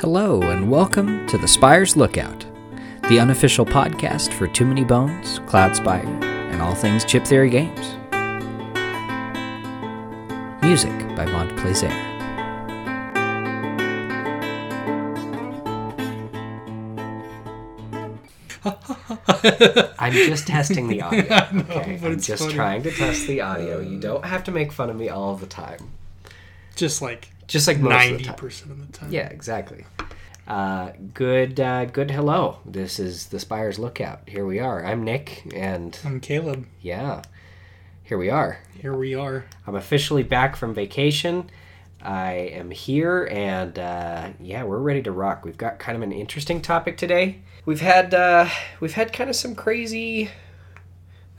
Hello, and welcome to the Spire's Lookout, the unofficial podcast for Too Many Bones, Cloud Spire, and all things Chip Theory games. Music by Mont Plaisir. I'm just testing the audio. Know, okay? I'm just funny. trying to test the audio. You don't have to make fun of me all the time. just like Just like most of the ninety time. percent of the time. Yeah, exactly. Uh, good, uh, good. Hello. This is the Spires Lookout. Here we are. I'm Nick, and I'm Caleb. yeah, here we are. Here we are. I'm officially back from vacation. I am here, and uh, yeah, we're ready to rock. We've got kind of an interesting topic today. We've had uh, we've had kind of some crazy.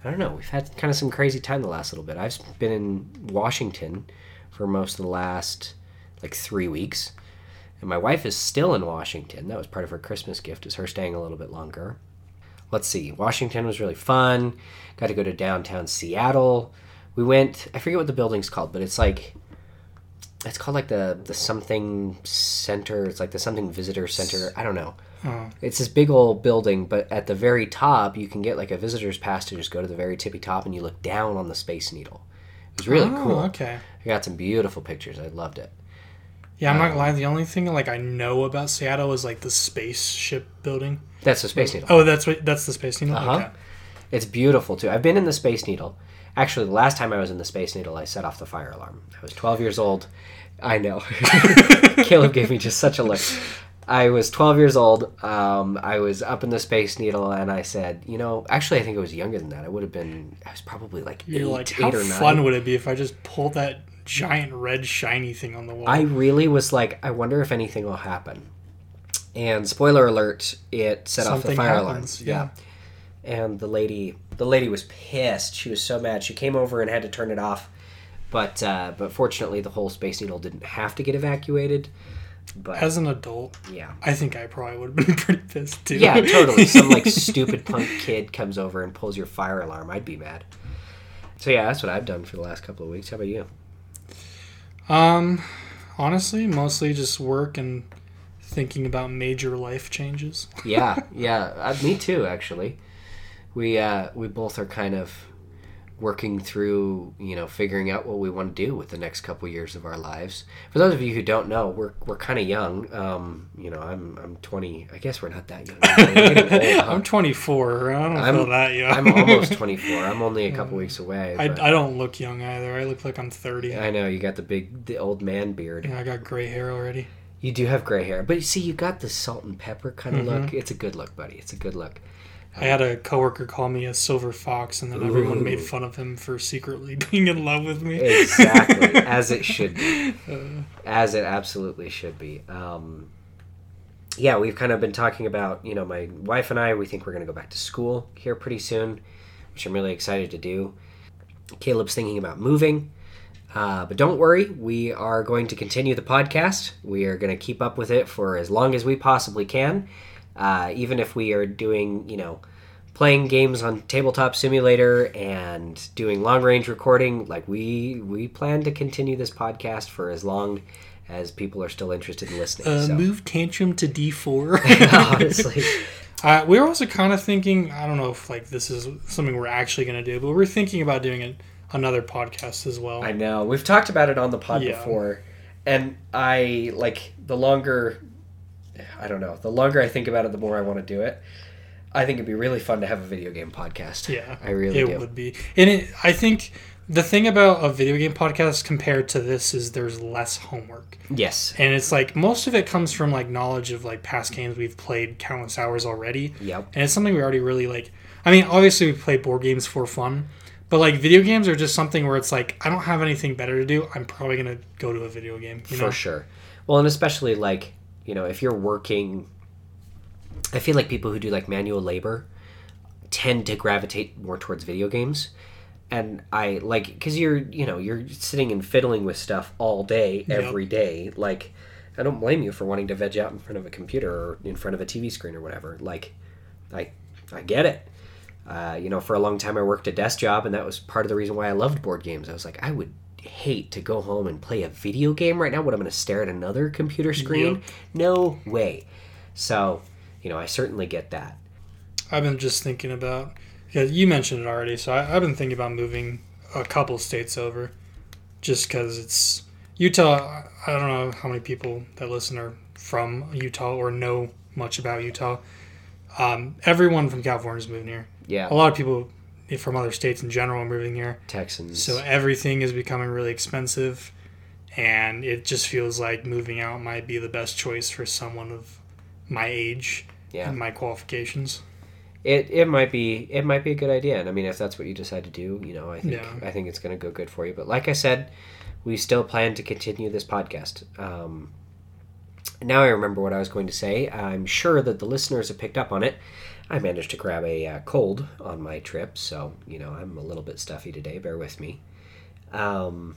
I don't know. We've had kind of some crazy time the last little bit. I've been in Washington for most of the last like three weeks, and my wife is still in Washington. That was part of her Christmas gift, is her staying a little bit longer. Let's see. Washington was really fun. Got to go to downtown Seattle. We went. I forget what the building's called, but it's like it's called like the the something center. It's like the something visitor center. I don't know. Oh. It's this big old building, but at the very top, you can get like a visitor's pass to just go to the very tippy top, and you look down on the Space Needle. It was really Oh, cool. Okay. I got some beautiful pictures. I loved it. Yeah, I'm Um, not gonna lie. The only thing like I know about Seattle is like the spaceship building. That's the Space Needle. Oh, that's what that's the space needle. Uh-huh. Okay. It's beautiful too. I've been in the Space Needle. Actually, the last time I was in the Space Needle, I set off the fire alarm. I was 12 years old. I know. Caleb gave me just such a look. I was 12 years old. Um, I was up in the Space Needle, and I said, you know, actually, I think I was younger than that. I would have been. I was probably like You're eight, like, how eight or nine. fun would it be if I just pulled that giant red shiny thing on the wall? I really was like, I wonder if anything will happen. And spoiler alert, it set off the fire happens, alarm. yeah. And the lady, the lady was pissed. She was so mad. She came over and had to turn it off. But uh, but fortunately, the whole space needle didn't have to get evacuated. But As an adult, yeah, I think I probably would have been pretty pissed too. yeah, totally. Some like stupid punk kid comes over and pulls your fire alarm. I'd be mad. So yeah, that's what I've done for the last couple of weeks. How about you? Um, honestly, mostly just work and thinking about major life changes. yeah, yeah, uh, me too. Actually, we uh, we both are kind of working through, you know, figuring out what we want to do with the next couple years of our lives. For those of you who don't know, we're we're kind of young. Um, you know, I'm I'm 20. I guess we're not that young. Old, huh? I'm 24. I don't I'm- feel that young. I'm almost 24. I'm only a couple weeks away. I, I don't look young either. I look like I'm 30. I know you got the big, the old man beard. Yeah, I got gray hair already. You do have gray hair, but you see, you got the salt and pepper kind of Mm-hmm. look. It's a good look, buddy. It's a good look. I had a coworker call me a silver fox, and then everyone made fun of him for secretly being in love with me. Exactly, as it should be. Uh, as it absolutely should be. Um, yeah, we've kind of been talking about, you know, my wife and I, we think we're going to go back to school here pretty soon, which I'm really excited to do. Caleb's thinking about moving. Uh, but don't worry, we are going to continue the podcast. We are going to keep up with it for as long as we possibly can. Uh, even if we are doing, you know, playing games on tabletop simulator and doing long range recording like we we plan to continue this podcast for as long as people are still interested in listening uh, so Move tantrum to D4. honestly uh, we're also kind of thinking. I don't know if like this is something we're actually going to do, but we're thinking about doing an, another podcast as well. i know we've talked about it on the pod Yeah. before and i like the longer i don't know the longer i think about it the more i want to do it i think it'd be really fun to have a video game podcast Yeah, i really it do would be. And it, I think the thing about a video game podcast compared to this is there's less homework. yes And it's like most of it comes from like knowledge of like past games we've played countless hours already. yep And it's something we already really like. I mean, obviously we play board games for fun, but like video games are just something where it's like I don't have anything better to do. I'm probably gonna go to a video game. You know? for sure well and especially like you know if you're working i feel like people who do like manual labor tend to gravitate more towards video games. And i like because you're you know you're sitting and fiddling with stuff all day Yep. every day. Like i don't blame you for wanting to veg out in front of a computer or in front of a tv screen or whatever. Like i i get it. Uh, you know for a long time i worked a desk job and that was part of the reason why i loved board games. I was like i would hate to go home and play a video game right now. What I'm going to stare at another computer screen? No way. So, you know, I certainly get that. I've been just thinking about. Yeah, you mentioned it already, so I, I've been thinking about moving a couple states over, just because it's Utah. I don't know how many people that listen are from Utah or know much about Utah. Um, everyone from California is moving here. Yeah. A lot of people from other states in general moving here. Texans. So everything is becoming really expensive, and it just feels like moving out might be the best choice for someone of my age yeah. and my qualifications. It, it might be it might be a good idea, and I mean if that's what you decide to do, you know, I think Yeah. I think it's going to go good for you. But like I said, we still plan to continue this podcast. Um, now I remember what I was going to say. I'm sure that the listeners have picked up on it. I managed to grab a uh, cold on my trip, so you know I'm a little bit stuffy today. Bear with me. Um,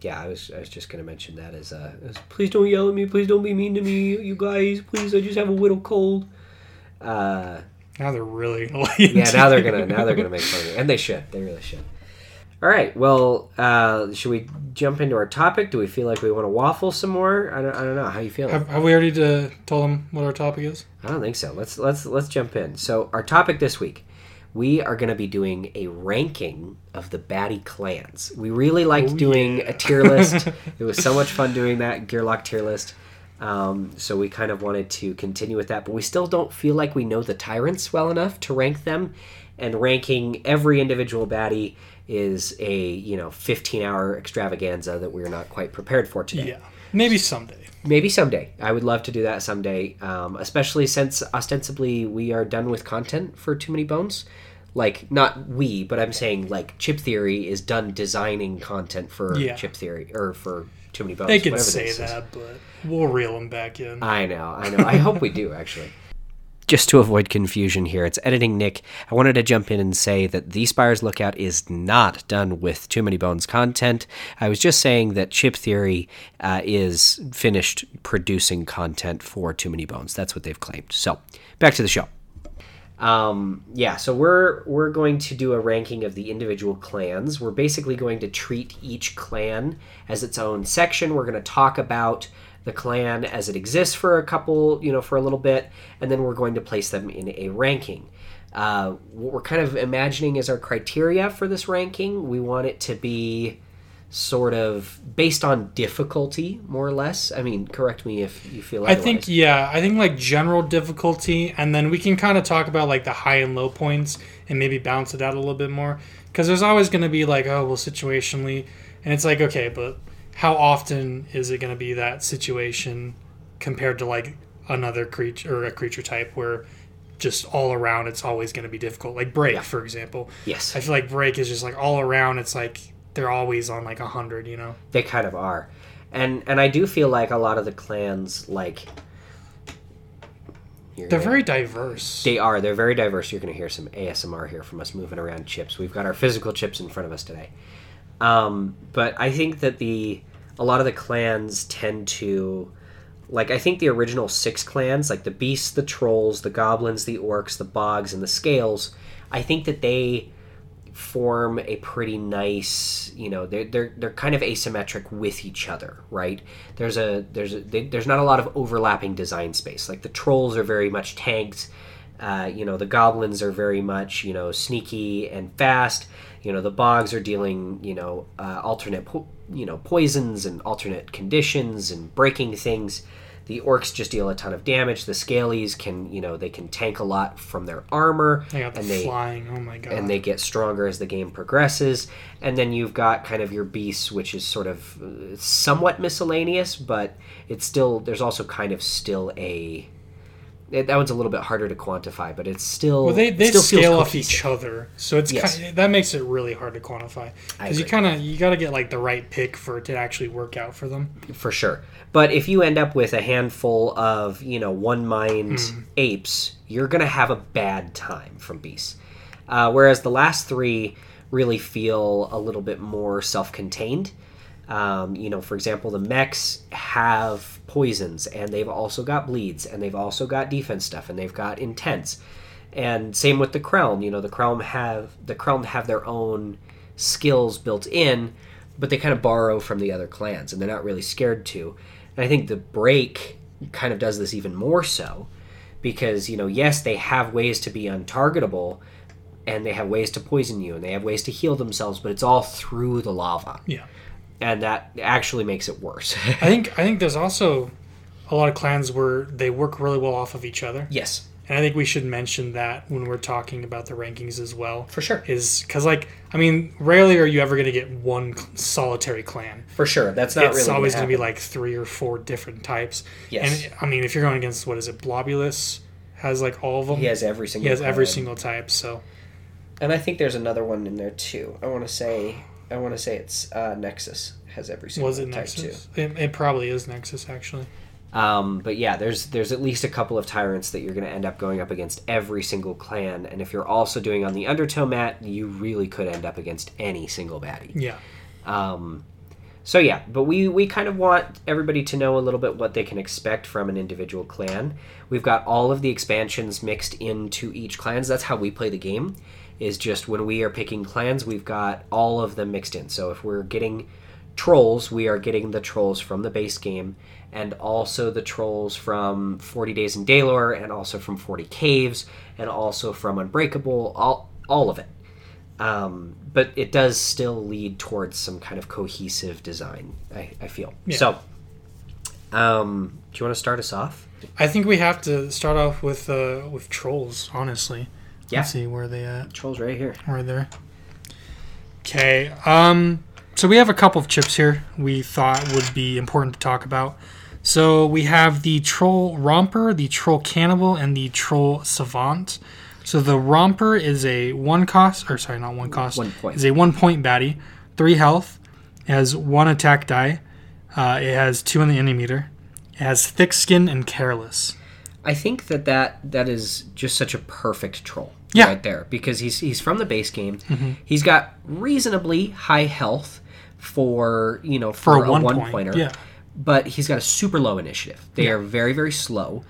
yeah, I was I was just going to mention that as, uh, as please don't yell at me, please don't be mean to me, you guys. Please, I just have a little cold. Uh, Now they're really yeah, now they're gonna now they're gonna make fun of me, and they should. They really should. All right. Well, uh, should we jump into our topic? Do we feel like we want to waffle some more? I don't, I don't know. How you feeling? Have, have we already uh, told them what our topic is? I don't think so. Let's let's let's jump in. So our topic this week, we are going to be doing a ranking of the baddie clans. We really liked Oh, doing yeah. a tier list. it was so much fun doing that Gearlock tier list. Um, so we kind of wanted to continue with that, but we still don't feel like we know the tyrants well enough to rank them. And ranking every individual baddie is a you know 15 hour extravaganza that we're not quite prepared for today Yeah, maybe someday. maybe someday i would love to do that someday um, especially since ostensibly we are done with content for too many bones like not we but i'm saying like chip theory is done designing content for Yeah. chip theory or for too many bones They can say that, but we'll reel them back in. I know, I know. I hope we do, actually. Just to avoid confusion here, it's editing Nick. I wanted to jump in and say that the Spires Lookout is not done with Too Many Bones content. I was just saying that Chip Theory uh, is finished producing content for Too Many Bones. That's what they've claimed. So, back to the show. Um, yeah, so we're we're going to do a ranking of the individual clans. We're basically going to treat each clan as its own section. We're going to talk about the clan as it exists for a couple, you know, for a little bit, and then we're going to place them in a ranking. Uh, what we're kind of imagining is our criteria for this ranking, we want it to be sort of based on difficulty, more or less. I mean, correct me if you feel. Like I think yeah, I think like general difficulty, and then we can kind of talk about like the high and low points, and maybe balance it out a little bit more. Because there's always going to be like, oh well, situationally, and it's like okay, but how often is it going to be that situation compared to like another creature or a creature type where just all around it's always going to be difficult, like break Yeah. for example. yes, I feel like break is just like all around. It's like they're always on like a hundred, you know. They kind of are, and and I do feel like a lot of the clans like you're They're gonna- very diverse. They are. They're very diverse. You're going to hear some ASMR here from us moving around chips. We've got our physical chips in front of us today. Um, but I think that the a lot of the clans tend to like I think the original six clans, like the beasts, the trolls, the goblins, the orcs, the bogs, and the scales, I think that they form a pretty nice you know they're they're, they're kind of asymmetric with each other right? There's a there's a they, there's not a lot of overlapping design space. Like the trolls are very much tanked uh, you know the goblins are very much you know sneaky and fast you know the bogs are dealing you know uh, alternate po- you know poisons and alternate conditions and breaking things the orcs just deal a ton of damage the scalies can you know they can tank a lot from their armor They got the and they flying. Oh my god. and they get stronger as the game progresses. And then you've got kind of your beasts, which is sort of uh, somewhat miscellaneous, but it's still there's also kind of still a it, that one's a little bit harder to quantify, but it's still Well, they, they still scale off each other, so it's Yes. kind that makes it really hard to quantify because you kind of you got to get like the right pick for it to actually work out for them. for sure. But if you end up with a handful of, you know, one mind apes, you're going to have a bad time from beasts. Uh, whereas the last three really feel a little bit more self contained. Um, you know, for example, the mechs have poisons and they've also got bleeds and they've also got defense stuff and they've got intense. And same with the Krelm. You know, the Krelm have the Krelm have their own skills built in, but they kind of borrow from the other clans, and they're not really scared to. And I think the break kind of does this even more so, because you know, yes, they have ways to be untargetable, and they have ways to poison you, and they have ways to heal themselves, but it's all through the lava, Yeah. And that actually makes it worse. I think I think there's also a lot of clans where they work really well off of each other. yes, And I think we should mention that when we're talking about the rankings as well. for sure, Is because, like, I mean, rarely are you ever going to get one solitary clan. for sure. That's not it's really It's always going to be like three or four different types. Yes. And I mean, if you're going against, what is it, Blobulus has like all of them. he has every single. He has every single type. So And I think there's another one in there too. I want to say, I want to say it's uh, Nexus has every single was it type Nexus? It, it probably is Nexus actually. Um, but yeah, there's there's at least a couple of tyrants that you're going to end up going up against every single clan. And if you're also doing on the Undertow mat, you really could end up against any single baddie. Yeah. Um, so yeah, but we we kind of want everybody to know a little bit what they can expect from an individual clan. We've got all of the expansions mixed into each clans. That's how we play the game. Is just when we are picking clans, we've got all of them mixed in. So if we're getting trolls, we are getting the trolls from the base game, and also the trolls from 40 Days in Daelore, and also from 40 Caves, and also from Unbreakable. All all of it um, but it does still lead towards some kind of cohesive design. I, I feel Yeah. so. Um, do you want to start us off? I think we have to start off with uh, with trolls. Honestly. Yeah. Let's see where they at. Trolls right here. Right there. Okay. Um. So we have a couple of chips here we thought would be important to talk about. So we have the troll romper, the troll cannibal, and the troll savant. So the romper is a one cost, or sorry, not one cost. One point. Is a one point baddie, three health, it has one attack die. Uh, it has two on the enemy meter. It has thick skin and careless. I think that, that that is just such a perfect troll. Yeah. Right there because he's he's from the base game. Mm-hmm. He's got reasonably high health for you know for, For a one one point, pointer. yeah. But he's got a super low initiative. They are very very slow.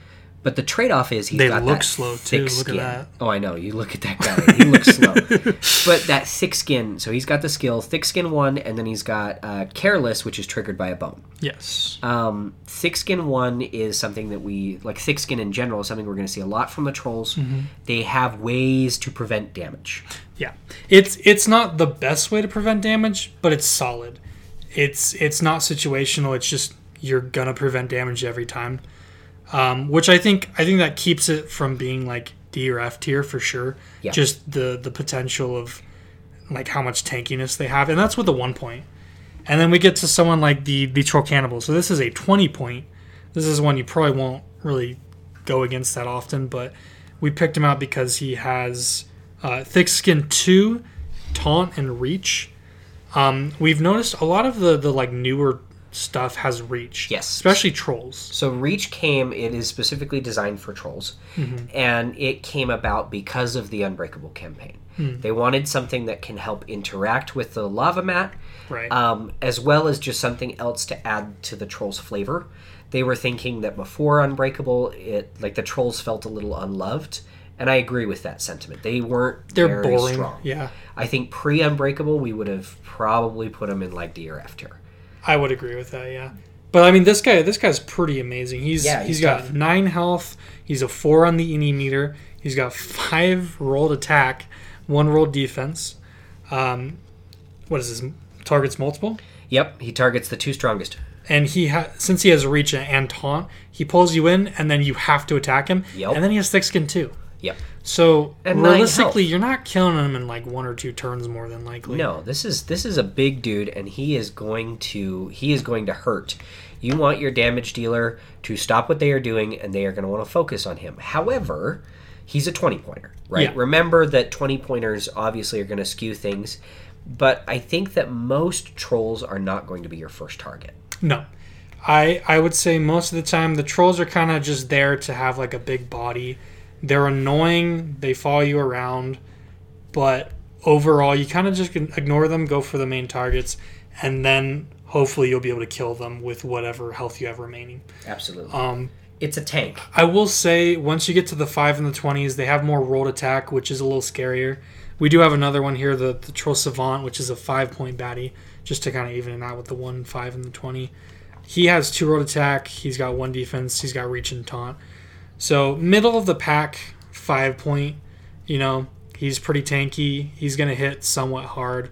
But the trade off is he's They got look that slow, thick too. Look at skin. that. Oh, I know. You look at that guy. He looks slow. But that thick skin. So he's got the skill thick skin one, and then he's got uh, careless, which is triggered by a bone. Yes. Um, thick skin one is something that we like. Thick skin in general is something we're going to see a lot from the trolls. Mm-hmm. They have ways to prevent damage. Yeah, it's it's not the best way to prevent damage, but it's solid. It's it's not situational. It's just you're gonna prevent damage every time, um, which I think I think that keeps it from being like D or F tier for sure. Yeah. Just the the potential of like how much tankiness they have, and that's with the one point. And then we get to someone like the the troll cannibal. So this is a twenty point. This is one you probably won't really go against that often, but we picked him out because he has uh, thick skin two, taunt and reach. Um, we've noticed a lot of the the like newer stuff has reach. Yes. especially trolls. So Reach came. It is specifically designed for trolls, and it came about because of the Unbreakable campaign. They wanted something that can help interact with the lava mat, Right. um, as well as just something else to add to the trolls' flavor. They were thinking that before Unbreakable, it like the trolls felt a little unloved, and I agree with that sentiment. They weren't They're boring. strong. Yeah, I think pre Unbreakable, we would have probably put them in like D or F tier. I would agree with that. Yeah, but I mean this guy this guy's pretty amazing. He's Yeah, he's he's got tough. nine health. He's a four on the ini meter. He's got five rolled attack, one rolled defense. Um, what is his Targets multiple. Yep, he targets the two strongest. and he ha- since he has reach and taunt, he pulls you in, and then you have to attack him. Yep. And then he has thick skin too. Yep. So And realistically, you're not killing him in like one or two turns more than likely. No, this is this is a big dude, and he is going to he is going to hurt. You want your damage dealer to stop what they are doing, and they are going to want to focus on him. However, he's a twenty pointer, right? Yeah. Remember that twenty pointers obviously are going to skew things, but I think that most trolls are not going to be your first target. No. I I would say most of the time the trolls are kind of just there to have like a big body. They're annoying. They follow you around, but overall you kind of just ignore them, go for the main targets, and then hopefully you'll be able to kill them with whatever health you have remaining. Absolutely, Um, it's a tank. I will say once you get to the five and the twenties, they have more rolled attack, which is a little scarier. We do have another one here, the, the Troll Savant, which is a five point baddie. just to kind of even it out with the one, five, and the twenty. He has two road attack. He's got one defense. He's got reach and taunt. So middle of the pack, five point. You know, he's pretty tanky. He's gonna hit somewhat hard,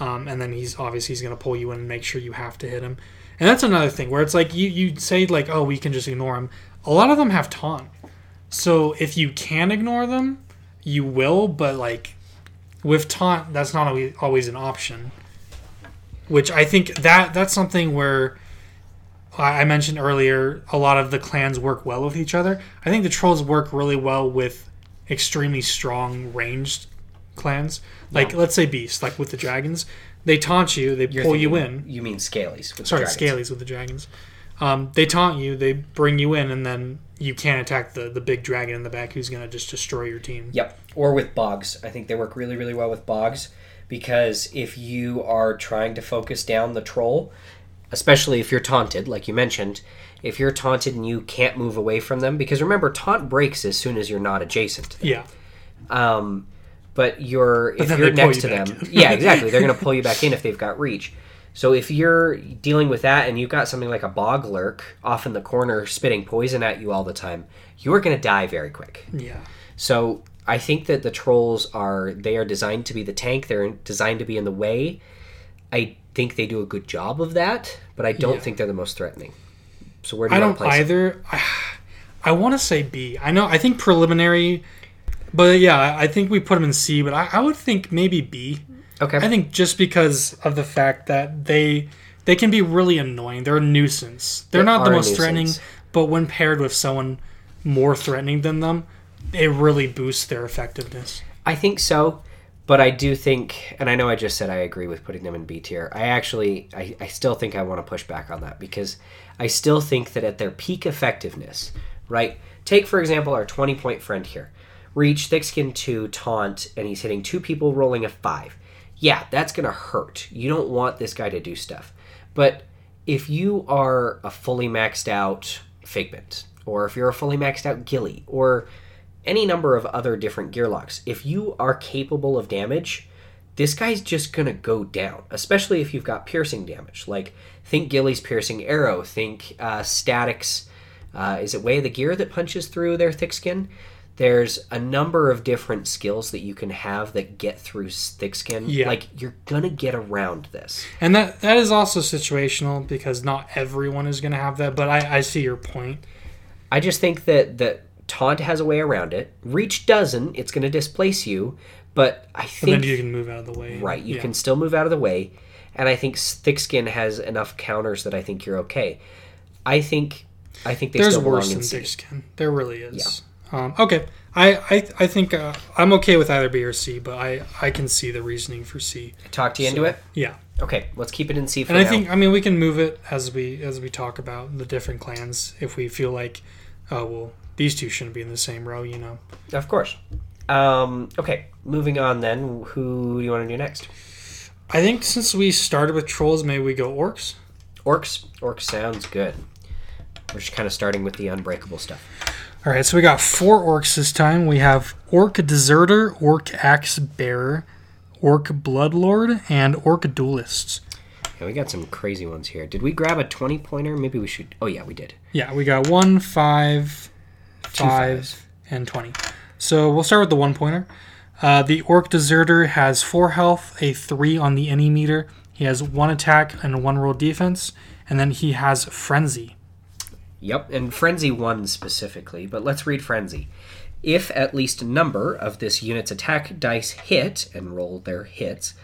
um, and then he's obviously he's gonna pull you in and make sure you have to hit him. And that's another thing where it's like you you say like oh we can just ignore him. A lot of them have taunt, so if you can ignore them, you will. But like with taunt, that's not always an option. Which I think that that's something where I I mentioned earlier. A lot of the clans work well with each other. I think the trolls work really well with extremely strong ranged clans. Like let's say beast, like with the dragons, they taunt you, they You're pull you in. You mean scalies? With the Sorry, dragons. scalies with the dragons. Um, they taunt you, they bring you in, and then you can't attack the the big dragon in the back who's gonna just destroy your team. Yep. Or with bogs. I think they work really, really well with bogs because if you are trying to focus down the troll, especially if you're taunted, like you mentioned, if you're taunted and you can't move away from them, because remember, taunt breaks as soon as you're not adjacent. to them. Yeah, Um, but you're if you're next to you back them, yeah, exactly. They're going to pull you back in if they've got reach. So if you're dealing with that and you've got something like a bog lurk off in the corner spitting poison at you all the time, you are going to die very quick. yeah. So I think that the trolls are they are designed to be the tank. They're designed to be in the way. I think they do a good job of that, but I don't Yeah. think they're the most threatening. So where do I don't want to them? either. I, I want to say B. I know. I think preliminary, but yeah, I I think we put them in C. But I, I would think maybe B. Okay. I think just because of the fact that they they can be really annoying. They're a nuisance. They're They not the most threatening, but when paired with someone more threatening than them, it really boosts their effectiveness. I think so, but I do think, and I know I just said I agree with putting them in B tier. I actually, I, I still think I want to push back on that because I still think that at their peak effectiveness, right? Take for example our twenty point friend here, reach thickskin two taunt, and he's hitting two people rolling a five. Yeah, that's gonna hurt. You don't want this guy to do stuff, but if you are a fully maxed out Figment, or if you're a fully maxed out Ghillie, or any number of other different gear locks, if you are capable of damage, this guy's just gonna go down, especially if you've got piercing damage. Like, think Ghillie's piercing arrow, think uh, Static's, uh, is it Way of the Gear that punches through their thick skin? There's a number of different skills that you can have that get through thick skin. Yeah. Like, you're gonna get around this. And that that is also situational because not everyone is going to have that. But I, I see your point. I just think that that taunt has a way around it. Reach doesn't. It's going to displace you, but I But think then you can move out of the way. right, you Yeah. can still move out of the way, and I think thick skin has enough counters that I think you're okay. I think I think they There's worse than thick skin. There really is. Um, okay, I I, I think uh, I'm okay with either B or C, but I I can see the reasoning for C. Talk to you into it. Yeah, Okay, let's keep it in C for and I think I mean we can move it as we as we talk about the different clans if we feel like oh well these two shouldn't be in the same row. You know. of course. Um, okay, moving on then. Who do you want to do next? I think since we started with trolls, maybe we go orcs. Orcs. Orcs sounds good. We're just kind of starting with the unbreakable stuff. All right, so we got four orcs this time. We have Orc Deserter, Orc Axe Bearer, Orc Bloodlord, and Orc Duelists. Yeah, we got some crazy ones here. Did we grab a 20 pointer? Maybe we should. Oh, yeah, we did. Yeah, we got one, five, Two five, fives. and 20. So we'll start with the one pointer. Uh, the Orc Deserter has four health, a three on the any meter. He has one attack and one roll defense, and then he has Frenzy. Yep, and Frenzy 1 specifically, but let's read Frenzy. If at least a number of this unit's attack dice hit and roll their hits,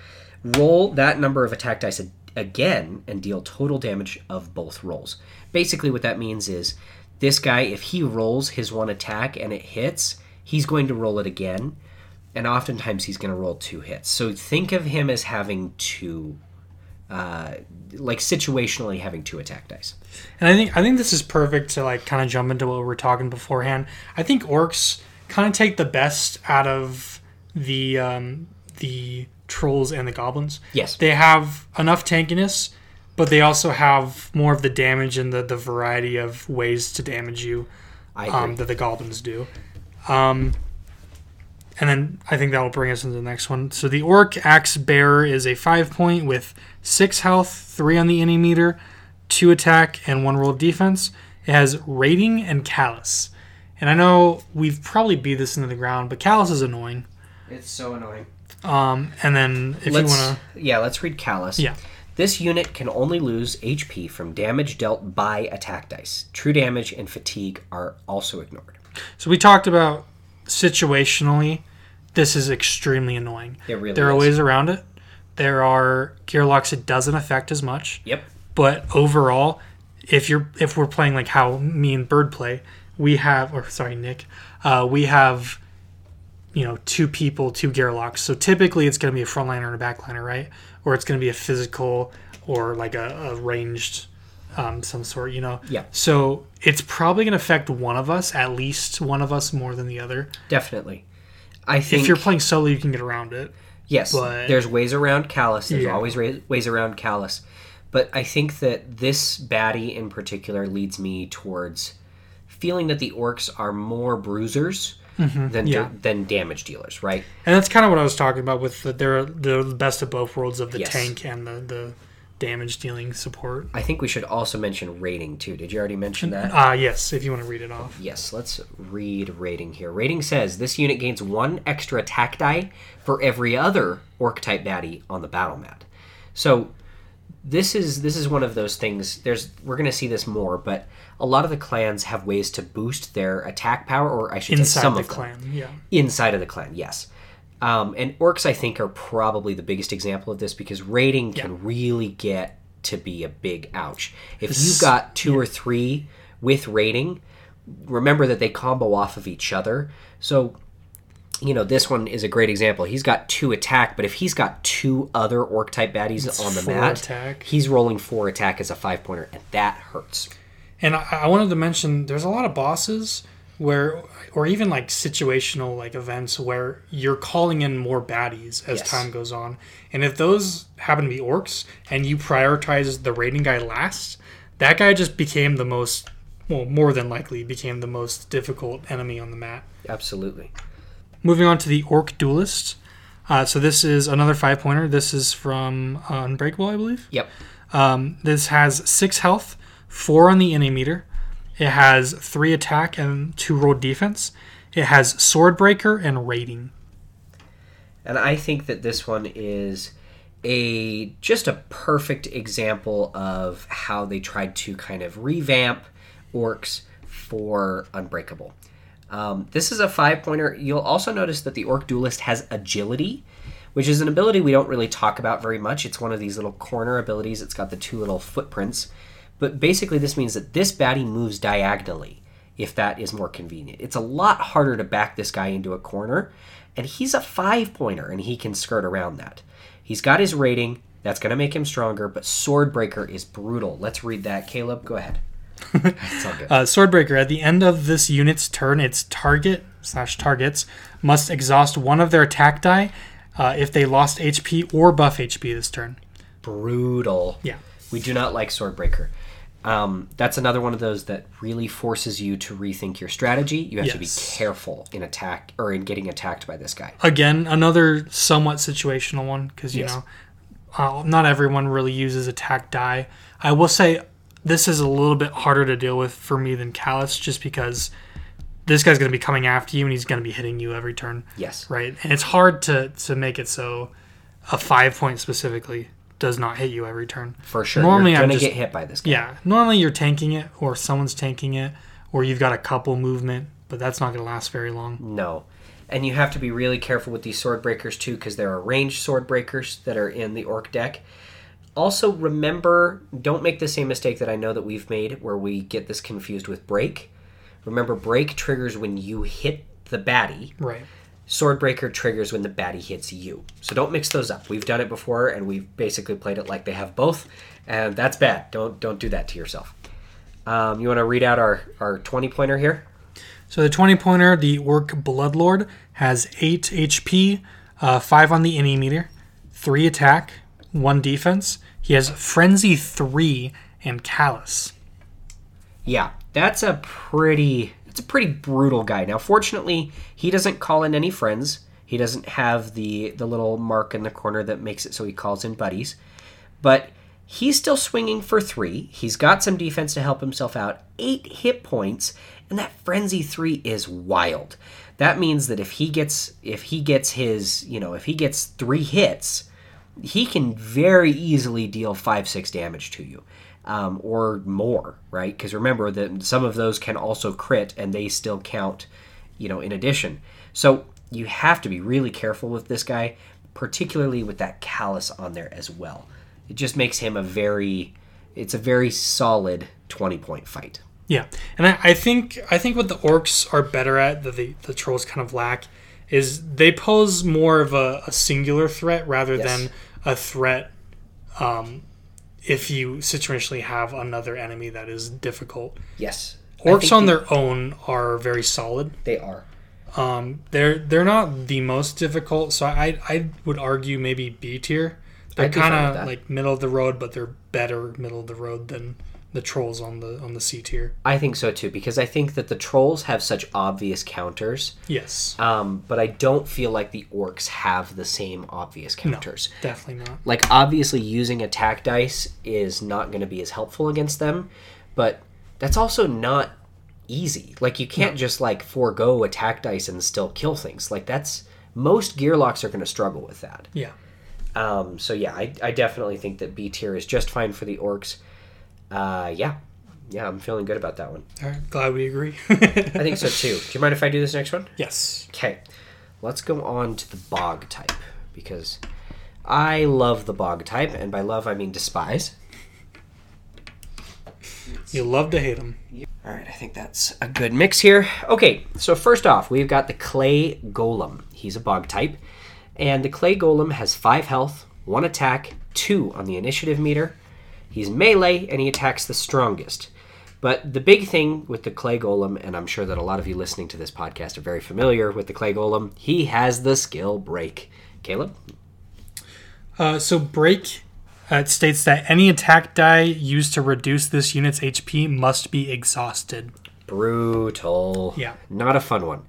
roll that number of attack dice again and deal total damage of both rolls. Basically, what that means is this guy, if he rolls his one attack and it hits, he's going to roll it again, and oftentimes he's going to roll two hits. So think of him as having two, uh, like situationally having two attack dice. And I think I think this is perfect to like kind of jump into what we were talking beforehand. I think orcs kind of take the best out of the um, the trolls and the goblins. Yes. They have enough tankiness, but they also have more of the damage and the, the variety of ways to damage you I um, that the goblins do. Um, And then I think that will bring us into the next one. So the Orc Axe Bearer is a five point with six health, three on the any meter, two attack, and one roll of defense. It has rating and callous. And I know we've probably beat this into the ground, but callous is annoying. It's so annoying. Um, and then if let's, you want to, Yeah, let's read Callus. Yeah. This unit can only lose HP from damage dealt by attack dice. True damage and fatigue are also ignored. so we talked about situationally, this is extremely annoying. It really there are is. ways around it. There are gear locks it doesn't affect as much. Yep. but overall if you're if we're playing like how me and bird play we have or sorry nick uh, we have you know two people two gear locks. so typically it's going to be a frontliner and a backliner right or it's going to be a physical or like a, a ranged um, some sort you know Yeah. so it's probably going to affect one of us at least one of us more than the other Definitely. I think if you're playing solo you can get around it Yes, But- there's ways around Callus. There's Yeah. always ways around Callus. But I think that this baddie in particular leads me towards feeling that the orcs are more bruisers than Mm-hmm. yeah. than damage dealers, right? and that's kind of what i was talking about with the, they're, they're the best of both worlds of the Yes. tank and the, the damage dealing support I think we should also mention rating too. Did you already mention that? Ah, yes, if you want to read it off. Yes, let's read rating here. Rating says this unit gains one extra attack die for every other orc type baddie on the battle mat. So this is this is one of those things. There's we're going to see this more, but a lot of the clans have ways to boost their attack power, or I should say some the of them clan, yeah. inside of the clan. Yes. Um, and orcs, I think, are probably the biggest example of this because rating can really get to be a big ouch. If you've got two or three with rating, remember that they combo off of each other. So, you know, this one is a great example. He's got two attack, but if he's got two other orc type baddies on the mat, attack. he's rolling four attack as a five pointer, and that hurts. And I, I wanted to mention there's a lot of bosses where, or even like situational like events where you're calling in more baddies as Yes. time goes on. And if those happen to be orcs and you prioritize the rating guy last, that guy just became the most, well, more than likely became the most difficult enemy on the mat. Absolutely. Moving on to the Orc Duelist. Uh, so this is another five pointer. This is from uh, Unbreakable, I believe. Yep. Um, this has six health, four on the innie meter. It has three attack and two roll defense. It has sword breaker and rating. And I think that this one is a just a perfect example of how they tried to kind of revamp orcs for Unbreakable. Um, this is a five pointer. You'll also notice that the Orc Duelist has agility, which is an ability we don't really talk about very much. It's one of these little corner abilities. It's got the two little footprints. But basically, this means that this baddie moves diagonally if that is more convenient. It's a lot harder to back this guy into a corner, and he's a five pointer and he can skirt around that. He's got his rating, that's going to make him stronger, but Swordbreaker is brutal. Let's read that. Caleb, go ahead. It's all good. Uh, Swordbreaker. At the end of this unit's turn, its target slash targets must exhaust one of their attack die uh, if they lost HP or buff HP this turn. brutal. Yeah. We do not like Swordbreaker. Um, that's another one of those that really forces you to rethink your strategy. You have to be careful in attack or in getting attacked by this guy. Again, another somewhat situational one because you Yes. know uh, not everyone really uses attack die. I will say this is a little bit harder to deal with for me than Callus, just because this guy's going to be coming after you and he's going to be hitting you every turn. Yes. right? And it's hard to to make it so a five point specifically does not hit you every turn. For sure. Normally, You're I'm going to get hit by this guy. yeah. Normally, you're tanking it, or someone's tanking it, or you've got a couple movement, but that's not going to last very long. No. And you have to be really careful with these sword breakers too, because there are ranged sword breakers that are in the orc deck. Also, remember, don't make the same mistake that I know that we've made where we get this confused with break. Remember, break triggers when you hit the baddie. Right. Swordbreaker triggers when the baddie hits you. So don't mix those up. We've done it before, and we've basically played it like they have both, and that's bad. Don't don't do that to yourself. Um, you want to read out our our twenty pointer here? So the 20 pointer, the Orc Bloodlord, has 8 HP, uh, 5 on the innie meter, 3 attack, 1 defense. He has Frenzy 3 and Callus. Yeah, that's a pretty it's a pretty brutal guy. Now, fortunately, he doesn't call in any friends. He doesn't have the the little mark in the corner that makes it so he calls in buddies. But he's still swinging for three. He's got some defense to help himself out. Eight hit points, and that frenzy three is wild. That means that if he gets if he gets his you know if he gets three hits, he can very easily deal five six damage to you. Um, or more, right? Because remember that some of those can also crit and they still count, you know, in addition. So you have to be really careful with this guy, particularly with that callus on there as well. It just makes him a very, it's a very solid 20 point fight. Yeah, and I, I think I think what the orcs are better at that the, the trolls kind of lack is they pose more of a, a singular threat rather Yes. than a threat um, if you situationally have another enemy that is difficult. Yes. Orcs on the- their own are very solid. They are. Um, they're they're not the most difficult, so I I would argue maybe B tier. They're I'd be fine kind of like middle of the road, but they're better middle of the road than the trolls on the on the C tier. I think so too, because I think that the trolls have such obvious counters, Yes, um, but I don't feel like the orcs have the same obvious counters. definitely not. like obviously using attack dice is not going to be as helpful against them but that's also not easy like you can't just like forego attack dice and still kill things like that's most gearlocks are going to struggle with that Yeah. um, so yeah I, I definitely think that b tier is just fine for the orcs uh, yeah yeah i'm feeling good about that one All right, glad we agree. i think so too do you mind if i do this next one yes. Okay, let's go on to the bog type because I love the bog type, and by love I mean despise. You love to hate them. All right, I think that's a good mix here. Okay, so first off, we've got the clay golem. He's a bog type, and the clay golem has five health, one attack, two on the initiative meter. He's melee, and he attacks the strongest. But the big thing with the clay golem, and I'm sure that a lot of you listening to this podcast are very familiar with the clay golem, he has the skill break. Caleb? Uh, so break uh, it states that any attack die used to reduce this unit's HP must be exhausted. Brutal. Yeah. Not a fun one.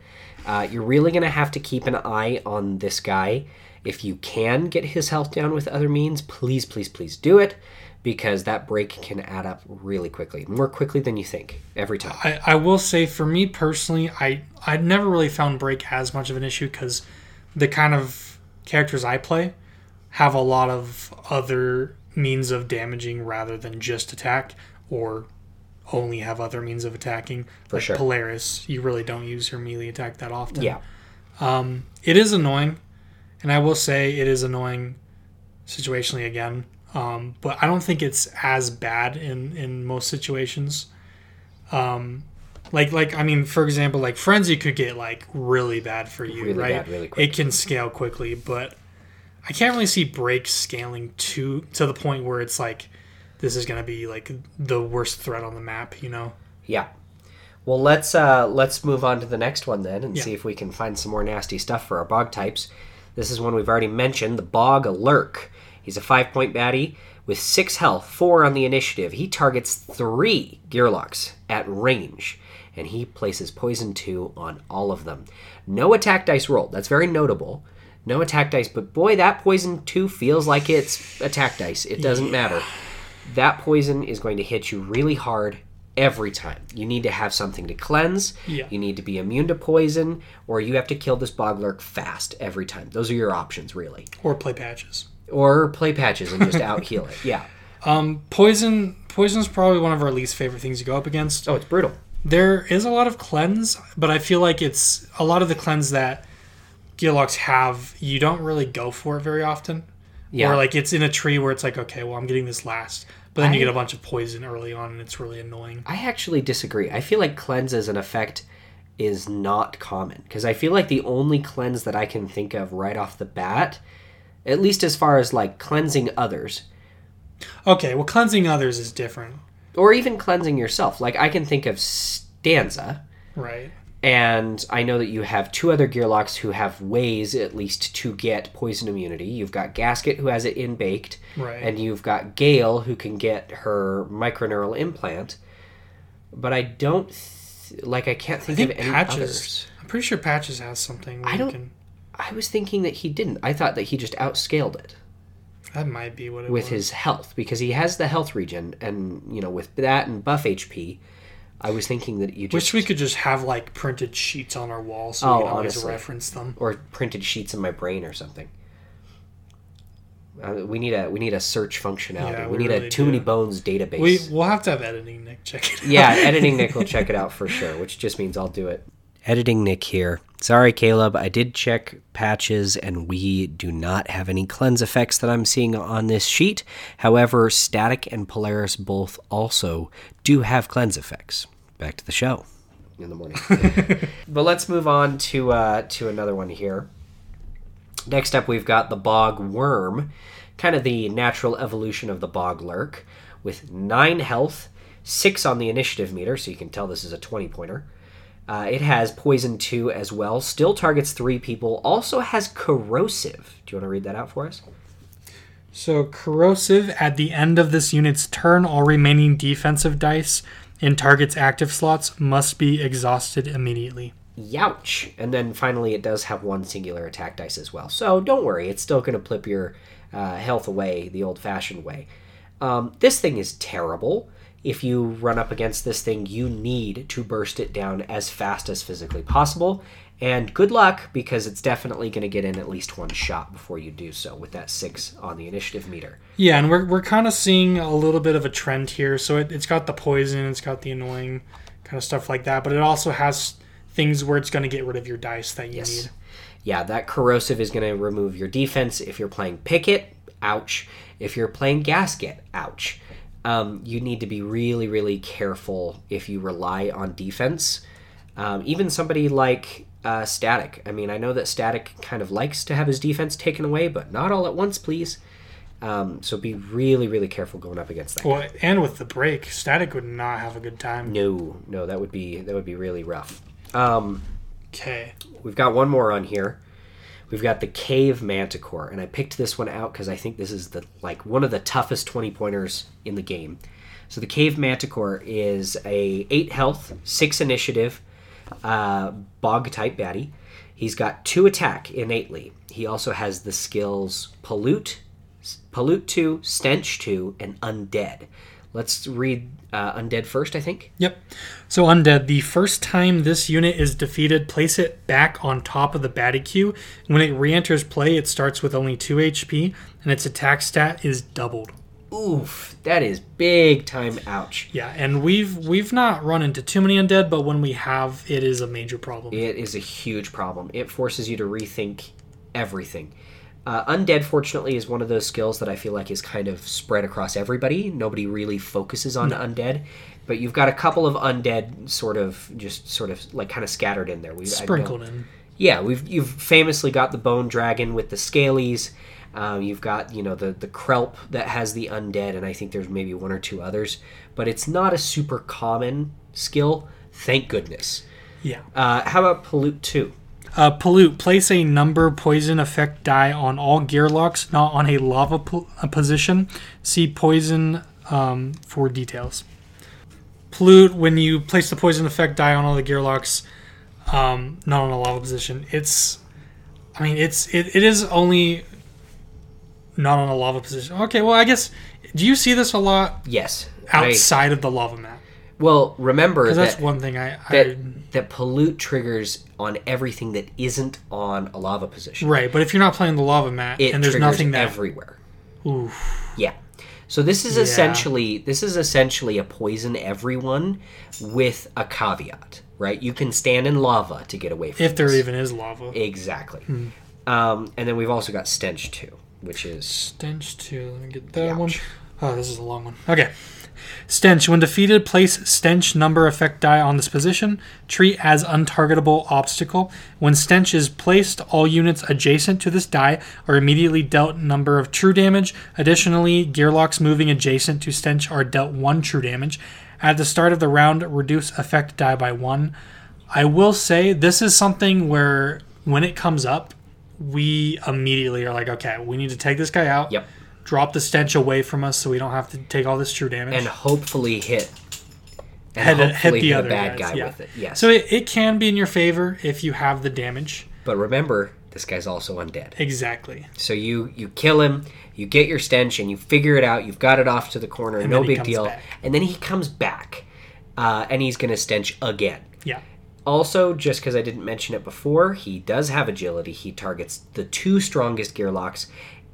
Uh, you're really going to have to keep an eye on this guy. If you can get his health down with other means, please, please, please do it because that break can add up really quickly. More quickly than you think, every time. I, I will say for me personally, I I never really found break as much of an issue because the kind of characters I play have a lot of other means of damaging rather than just attack or only have other means of attacking. For like sure. Polaris, you really don't use your melee attack that often. Yeah. Um, it is annoying, and I will say it is annoying situationally again. Um, but I don't think it's as bad in in most situations. Um, like like I mean, for example, like frenzy could get like really bad for you, Really right? bad, really quick. It can scale quickly, but I can't really see break scaling to to the point where it's like this is gonna be like the worst threat on the map, you know? Yeah. Well, let's uh, let's move on to the next one then, and Yeah. see if we can find some more nasty stuff for our bog types. This is one we've already mentioned, the Bog Lurk. He's a five point baddie with six health, four on the initiative. He targets three Gearlocks at range, and he places poison two on all of them. No attack dice rolled. That's very notable. No attack dice, but boy, that poison two feels like it's attack dice. It doesn't matter that poison is going to hit you really hard every time. You need to have something to cleanse. Yeah. You need to be immune to poison, or you have to kill this boglurk fast every time. Those are your options, really. Or play patches. Or play patches and just out heal it. Yeah. Um, poison poison is probably one of our least favorite things to go up against. Oh, it's brutal. There is a lot of cleanse, but I feel like it's a lot of the cleanse that Gearlocks have. You don't really go for it very often. Yeah. Or like it's in a tree where it's like, okay, well, I'm getting this last, but then you get a bunch of poison early on, and it's really annoying. I actually disagree. I feel like cleanse as an effect is not common because I feel like the only cleanse that I can think of right off the bat, at least as far as like cleansing others, Okay, well, cleansing others is different, or even cleansing yourself. Like I can think of stanza. right? And I know that you have two other Gearlocks who have ways, at least, to get poison immunity. You've got Gasket, who has it in baked, Right. and you've got Gale, who can get her microneural implant. But I don't like I can't I think, think of any patches. others. I'm pretty sure patches has something. I don't- Can, I was thinking that he didn't. I thought that he just outscaled it that might be what it with was. his health because he has the health regen, and you know with that and buff HP. I was thinking that you just Wish we could just have like printed sheets on our wall so Oh, we can always honestly. reference them. or printed sheets in my brain or something. Uh, we need a we need a search functionality. Yeah, we, we need really a too many bones database. We we'll have to have editing Nick check it. out. yeah, editing Nick will check it out for sure, which just means I'll do it. Editing Nick here. Sorry, Caleb. I did check patches, and we do not have any cleanse effects that I'm seeing on this sheet. However, Static and Polaris both also do have cleanse effects. Back to the show in the morning. but let's move on to uh, to another one here. Next up, we've got the bog worm, kind of the natural evolution of the bog lurk, with nine health, six on the initiative meter, so you can tell this is a 20 pointer. Uh, it has poison 2 as well, still targets three people, also has corrosive. Do you want to read that out for us? So corrosive at the end of this unit's turn, all remaining defensive dice in target's active slots must be exhausted immediately. Youch! And then finally, it does have one singular attack dice as well. So don't worry, it's still going to flip your uh, health away the old fashioned way. Um, this thing is terrible. If you run up against this thing, you need to burst it down as fast as physically possible. And good luck because it's definitely going to get in at least one shot before you do so with that six on the initiative meter. Yeah, and we're, we're kind of seeing a little bit of a trend here. So it, it's got the poison, it's got the annoying kind of stuff like that, but it also has things where it's going to get rid of your dice that you Yes. need. Yeah, that corrosive is going to remove your defense. If you're playing picket, ouch. If you're playing gasket, ouch. Um, you need to be really, really careful if you rely on defense. Um, even somebody like uh, Static. I mean, I know that Static kind of likes to have his defense taken away, but not all at once, please. Um, so be really, really careful going up against that. Well, and with the break, Static would not have a good time. No, no, that would be that would be really rough. Um, Okay. We've got one more on here. We've got the Cave Manticore, and I picked this one out because I think this is the like one of the toughest twenty pointers in the game. So the Cave Manticore is a eight health, six initiative, uh, bog type baddie. He's got two attack innately. He also has the skills pollute, pollute two, stench two, and undead. Let's read uh, undead first. I think. Yep. So undead, the first time this unit is defeated, place it back on top of the baddie queue. When it re-enters play, it starts with only 2 HP, and its attack stat is doubled. Oof, that is big time. Ouch. Yeah, and we've we've not run into too many undead, but when we have, it is a major problem. It is a huge problem. It forces you to rethink everything. Uh, undead, fortunately, is one of those skills that I feel like is kind of spread across everybody. Nobody really focuses on undead, but you've got a couple of undead sort of just sort of like kind of scattered in there. We Sprinkled in. yeah, we've you've famously got the bone dragon with the scalies. Um, you've got you know the the krelp that has the undead, and I think there's maybe one or two others, but it's not a super common skill. Thank goodness. Yeah. Uh, how about pollute two? Uh, pollute. Place a number poison effect die on all gear locks, not on a lava po- uh, position. See poison um, for details. Pollute. When you place the poison effect die on all the gear locks, um, not on a lava position. It's. I mean, it's it, it is only not on a lava position. Okay. Well, I guess. Do you see this a lot Yes. I- outside of the lava map? Well, remember Because that's one thing I. that I that pollute triggers on everything that isn't on a lava position. right, but if you're not playing the lava map It and there's nothing that. everywhere. Oof. Yeah. So this is Yeah. essentially this is essentially a poison everyone with a caveat, right? You can stand in lava to get away from If there this. even is lava. exactly. Hmm. Um, and then we've also got stench too, which is Stench 2. Let me get that Ouch. one. Oh, this is a long one. Okay. Stench. When defeated, place stench number effect die on this position. Treat as untargetable obstacle. When stench is placed, all units adjacent to this die are immediately dealt number of true damage. Additionally, gearlocks moving adjacent to stench are dealt one true damage. At the start of the round, reduce effect die by one. I will say this is something where when it comes up, we immediately are like, okay, we need to take this guy out yep. Drop the stench away from us so we don't have to take all this true damage. And hopefully hit and head hopefully the hit a other bad guys, guy yeah. with it. Yes. So it, it can be in your favor if you have the damage. but remember, this guy's also undead. Exactly. So you you kill him, you get your stench, and you figure it out. You've got it off to the corner, And no big deal. back. And then he comes back, uh, and he's gonna stench again. Yeah. Also, just because I didn't mention it before, he does have agility. He targets the two strongest gear locks,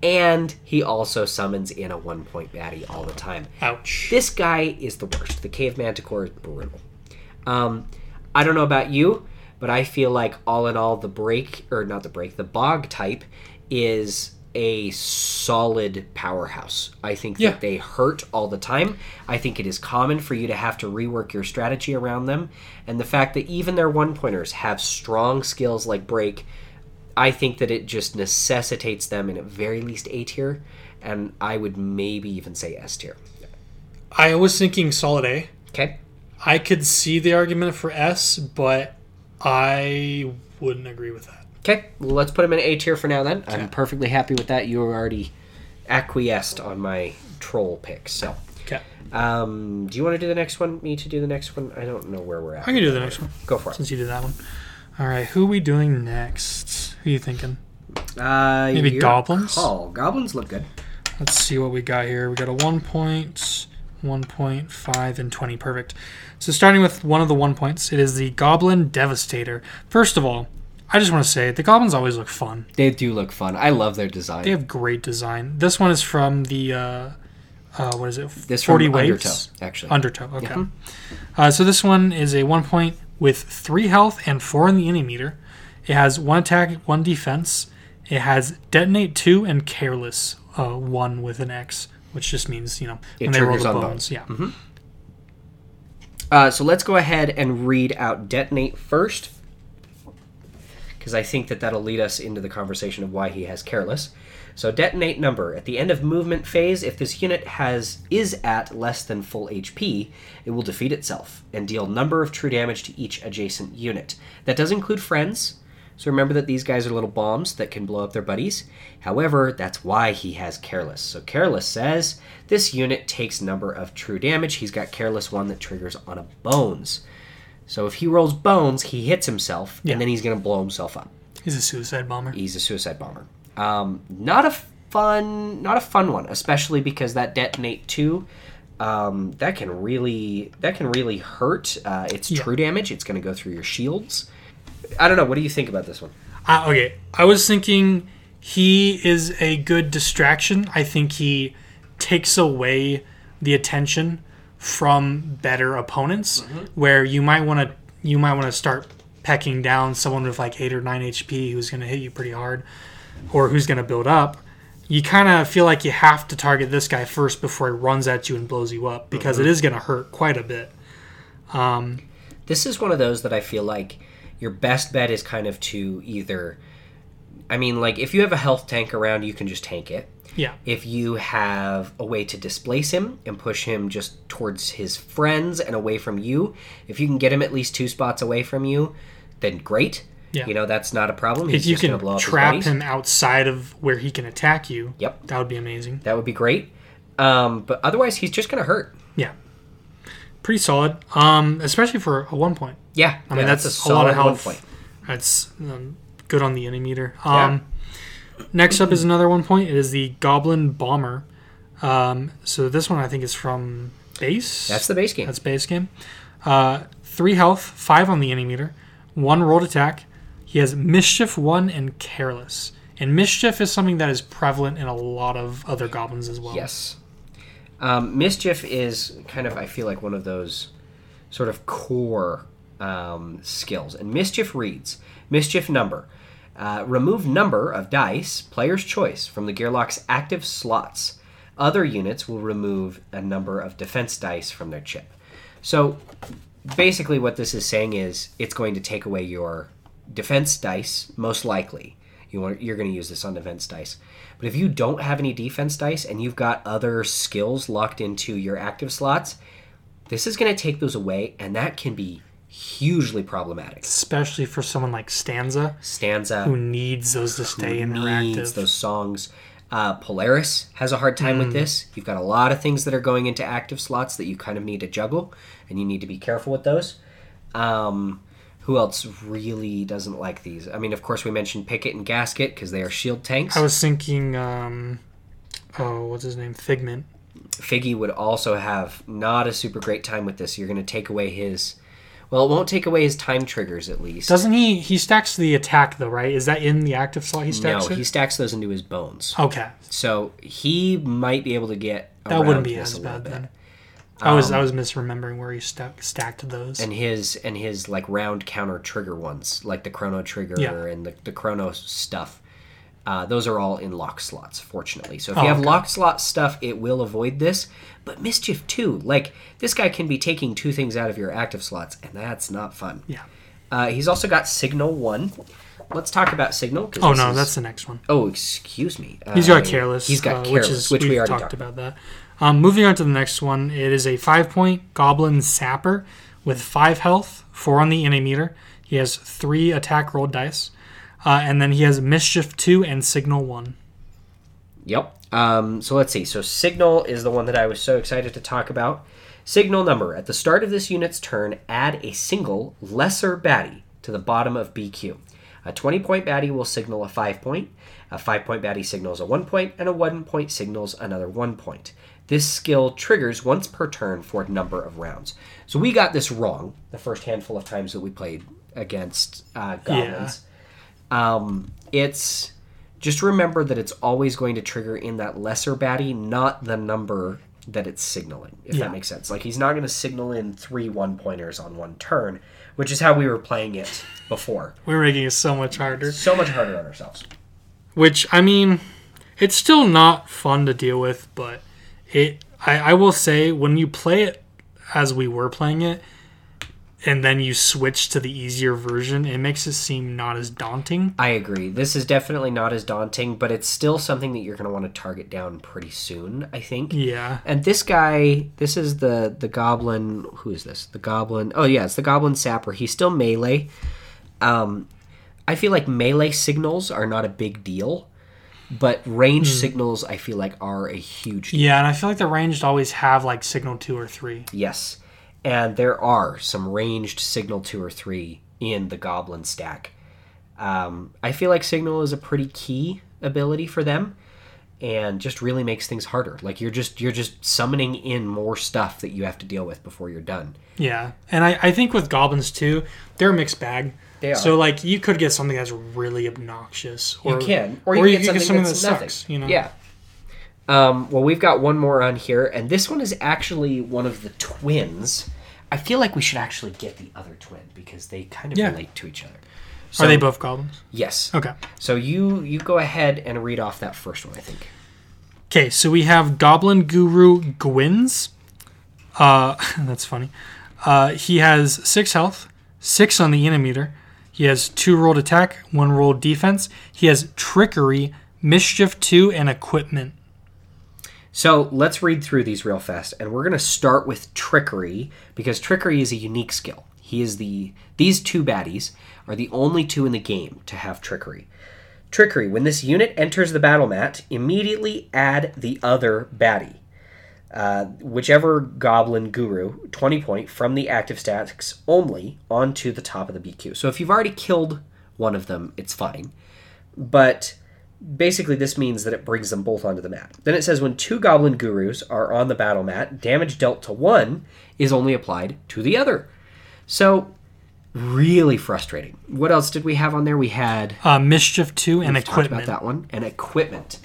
and he also summons in a one point baddie all the time. Ouch. This guy is the worst. The Cave Manticore is brutal. Um, I don't know about you, but I feel like all in all, the break, or not the break, the bog type is a solid powerhouse. I think Yeah. that they hurt all the time. I think it is common for you to have to rework your strategy around them. And the fact that even their one pointers have strong skills like break, I think that it just necessitates them in at very least A tier. And I would maybe even say S tier. I was thinking solid A. Okay. I could see the argument for S, but I wouldn't agree with that. Okay, well, let's put them in A tier for now then. I'm perfectly happy with that. You already acquiesced on my troll pick. So, Okay. um, do you want to do the next one? Me to do the next one? I don't know where we're at. I can do the next one Go for it. since you did that one. All right. Who are we doing next? Who are you thinking? Uh, Maybe goblins? Call. Goblins look good. Let's see what we got here. We got a 1 point, 1.5, and 20. Perfect. So starting with one of the 1 points, it is the Goblin Devastator. First of all, I just want to say the goblins always look fun. They do look fun. I love their design. They have great design. This one is from the uh, uh, what is it? this from 40 Undertow, waves. actually. Undertow. Okay. Uh, so this one is a one point with three health and four in the enemy meter. It has one attack, one defense. It has detonate two and careless uh, one with an X, which just means you know It when they roll the bones. bones. Yeah. Uh, so let's go ahead and read out detonate first, because I think that that'll lead us into the conversation of why he has careless. So detonate number at the end of movement phase, if this unit has is at less than full HP, it will defeat itself and deal number of true damage to each adjacent unit. That does include friends. So remember that these guys are little bombs that can blow up their buddies. However, that's why he has Careless. So Careless says this unit takes number of true damage. He's got Careless one that triggers on a Bones. So if he rolls Bones, he hits himself, Yeah. and then he's going to blow himself up. He's a suicide bomber. He's a suicide bomber. Um, not a fun, not a fun one, especially because that detonate two, um, that can really that can really hurt. Uh, it's Yeah. true damage. It's going to go through your shields. I don't know. What do you think about this one? Uh, okay, I was thinking he is a good distraction. I think he takes away the attention from better opponents, where you might want to you might want to start pecking down someone with like eight or nine HP who's going to hit you pretty hard, or who's going to build up. You kind of feel like you have to target this guy first before he runs at you and blows you up because it is going to hurt quite a bit. This is one of those that I feel like your best bet is kind of to either. I mean, like if you have a health tank around, you can just tank it. Yeah, if you have a way to displace him and push him just towards his friends and away from you, if you can get him at least two spots away from you, then great. Yeah. You know, that's not a problem. He's if you just can blow up trap him outside of where he can attack you, Yep. that would be amazing. That would be great. Um, but otherwise, he's just going to hurt. Yeah, pretty solid. Um, especially for a one point. Yeah. I mean, yeah, that's, a, lot of health. point. That's um, good on the enemy meter. Um, Next up is another one point. It is the Goblin Bomber. Um, so this one I think is from base. That's the base game. That's base game. Uh, three health, five on the enemy meter, one rolled attack. He has mischief one and careless. And mischief is something that is prevalent in a lot of other goblins as well. Yes. Um, Mischief is kind of, I feel like, one of those sort of core um, skills. And Mischief reads Mischief number. Uh, remove number of dice, player's choice, from the Gearlock's active slots. Other units will remove a number of defense dice from their chip. So basically, what this is saying is it's going to take away your defense dice, most likely. You you're going to use this on defense dice. But if you don't have any defense dice and you've got other skills locked into your active slots, this is going to take those away, and that can be hugely problematic. Especially for someone like Stanza, Stanza who needs those to stay in their needs those songs. Uh, Polaris has a hard time Hmm. with this. You've got a lot of things that are going into active slots that you kind of need to juggle, and you need to be careful with those. Um, who else really doesn't like these? I mean, of course, we mentioned Picket and Gasket because they are shield tanks. I was thinking, um, oh, what's his name? Figment. Figgy would also have not a super great time with this. You're going to take away his. Well, it won't take away his time triggers at least. Doesn't he? He stacks the attack though, right? Is that in the active slot? He no, stacks it. he stacks those into his bones. Okay, So he might be able to get. that wouldn't be as bad bit. then. I was um, I was misremembering where he stack, stacked those. and his and his like round counter trigger ones like the chrono trigger Yeah. and the, the chrono stuff uh, those are all in lock slots fortunately so if Oh, you have okay. lock slot stuff it will avoid this but mischief too like this guy can be taking two things out of your active slots and that's not fun yeah. uh, he's also got signal one let's talk about signal. Oh no, is- that's the next one. oh excuse me He's Uh, got careless. he's got uh, careless which is which, we already talked talked about that. Um, moving on to the next one, it is a five point goblin sapper with five health, four on the innate meter. He has three attack roll dice, uh, and then he has mischief two and signal one. Yep. Um, so let's see. So Signal is the one that I was so excited to talk about. Signal number. At the start of this unit's turn, add a single lesser baddie to the bottom of BQ. A 20 point baddie will signal a 5 point, a 5 point baddie signals a 1 point, and a 1 point signals another 1 point. This skill triggers once per turn for a number of rounds. So we got this wrong the first handful of times that we played against uh, goblins. Um, it's just remember that it's always going to trigger in that lesser baddie, not the number that it's signaling, if Yeah. that makes sense. Like he's not going to signal in three one pointers on one turn, which is how we were playing it before. We're making it so much harder. So much harder on ourselves. Which I mean, it's still not fun to deal with, but it. I, I will say when you play it as we were playing it, and then you switch to the easier version, it makes it seem not as daunting. I agree. This is definitely not as daunting, but it's still something that you're going to want to target down pretty soon, I think. Yeah. And this guy, this is the the goblin. Who is this? The goblin. Oh yeah, it's the goblin sapper. He's still melee. Um, I feel like melee signals are not a big deal, but range signals I feel like are a huge deal. Yeah, and I feel like the ranged always have like signal two or three. Yes, and there are some ranged signal two or three in the goblin stack. Um, I feel like signal is a pretty key ability for them, and just really makes things harder. Like you're just you're just summoning in more stuff that you have to deal with before you're done. Yeah, and I, I think with goblins too, they're a mixed bag. They are. So like you could get something that's really obnoxious, or you can, or you, can get something, that's that nothing. sucks. You know? Yeah. Um, well, we've got one more on here, and this one is actually one of the twins. I feel like we should actually get the other twin because they kind of Yeah. relate to each other. Are they both goblins? Yes. Okay. So you you go ahead and read off that first one. I think. Okay, so we have Goblin Guru Gwyn's. Uh, that's funny. Uh, he has six health, six on the meter. He has two rolled attack, one rolled defense. He has trickery, mischief two, and equipment. So let's read through these real fast, and we're gonna start with trickery because trickery is a unique skill. He is the these two baddies are the only two in the game to have trickery. Trickery. When this unit enters the battle mat, immediately add the other baddie. Uh, whichever goblin guru, 20 point from the active stats only onto the top of the BQ. So if you've already killed one of them, it's fine. But basically, this means that it brings them both onto the mat. Then it says when two goblin gurus are on the battle mat, damage dealt to one is only applied to the other. So, really frustrating. What else did we have on there? We had Uh, mischief two and equipment. about that one. And equipment.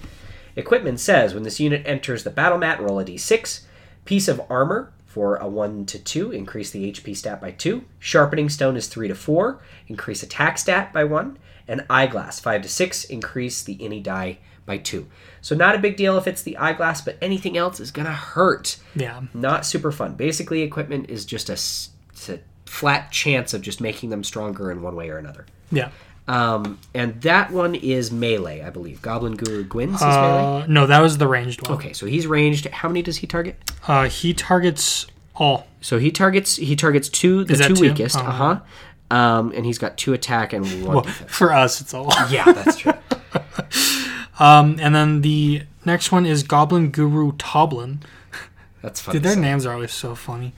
Equipment says when this unit enters the battle mat, roll a d6. Piece of armor for a 1 to 2, increase the HP stat by 2. Sharpening stone is 3 to 4, increase attack stat by 1. And eyeglass 5 to 6, increase the any die by 2. So not a big deal if it's the eyeglass, but anything else is going to hurt. Yeah. Not super fun. Basically, equipment is just a, a flat chance of just making them stronger in one way or another. Yeah. Um, and that one is melee, I believe. Goblin Guru Gwyn's is melee. Uh, no, that was the ranged one. Okay, so he's ranged. How many does he target? Uh, he targets all. So he targets he targets two the two two? weakest. Oh. Uh huh. Um, and he's got two attack and one Well, defense. for us, it's all. Yeah, that's true. Um, and then the next one is Goblin Guru Toblin. That's funny. Dude, their names are always so funny.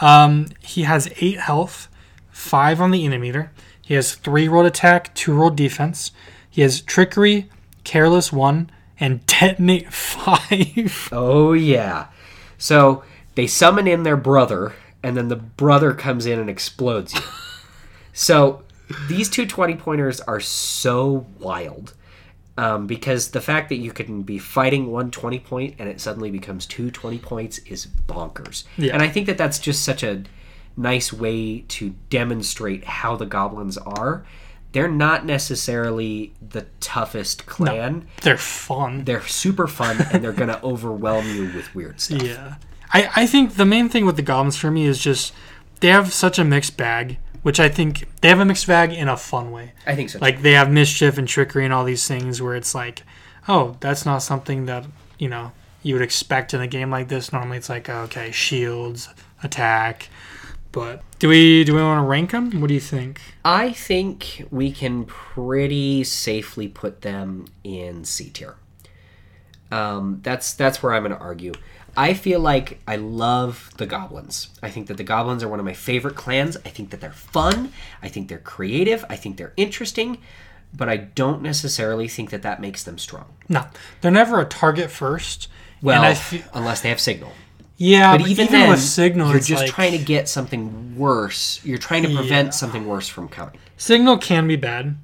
Um, he has eight health, five on the Inimeter. He has three rolled attack, two rolled defense. He has trickery, careless one, and detonate five. Oh yeah. So they summon in their brother, and then the brother comes in and explodes you. So these two 20 pointers are so wild. Um, because the fact that you can be fighting one 20 point and it suddenly becomes two 20 points is bonkers. Yeah. And I think that that's just such a nice way to demonstrate how the goblins are. They're not necessarily the toughest clan. They're fun. They're super fun and they're going to overwhelm you with weird stuff. Yeah. I, I think the main thing with the goblins for me is just they have such a mixed bag, which I think they have a mixed bag in a fun way. I think so. Like they have mischief and trickery and all these things where it's like, oh, that's not something that, you know, you would expect in a game like this. Normally it's like, okay, shields, attack. But do we do we want to rank them? What do you think? I think we can pretty safely put them in C tier. Um, that's that's where I'm going to argue. I feel like I love the goblins. I think that the goblins are one of my favorite clans. I think that they're fun. I think they're creative. I think they're interesting. But I don't necessarily think that that makes them strong. No, they're never a target first. Well, and I fe- unless they have signal. yeah, But, even, then, with signal, you're it's just like- trying to get something worse. You're trying to prevent Yeah. something worse from coming. Signal can be bad.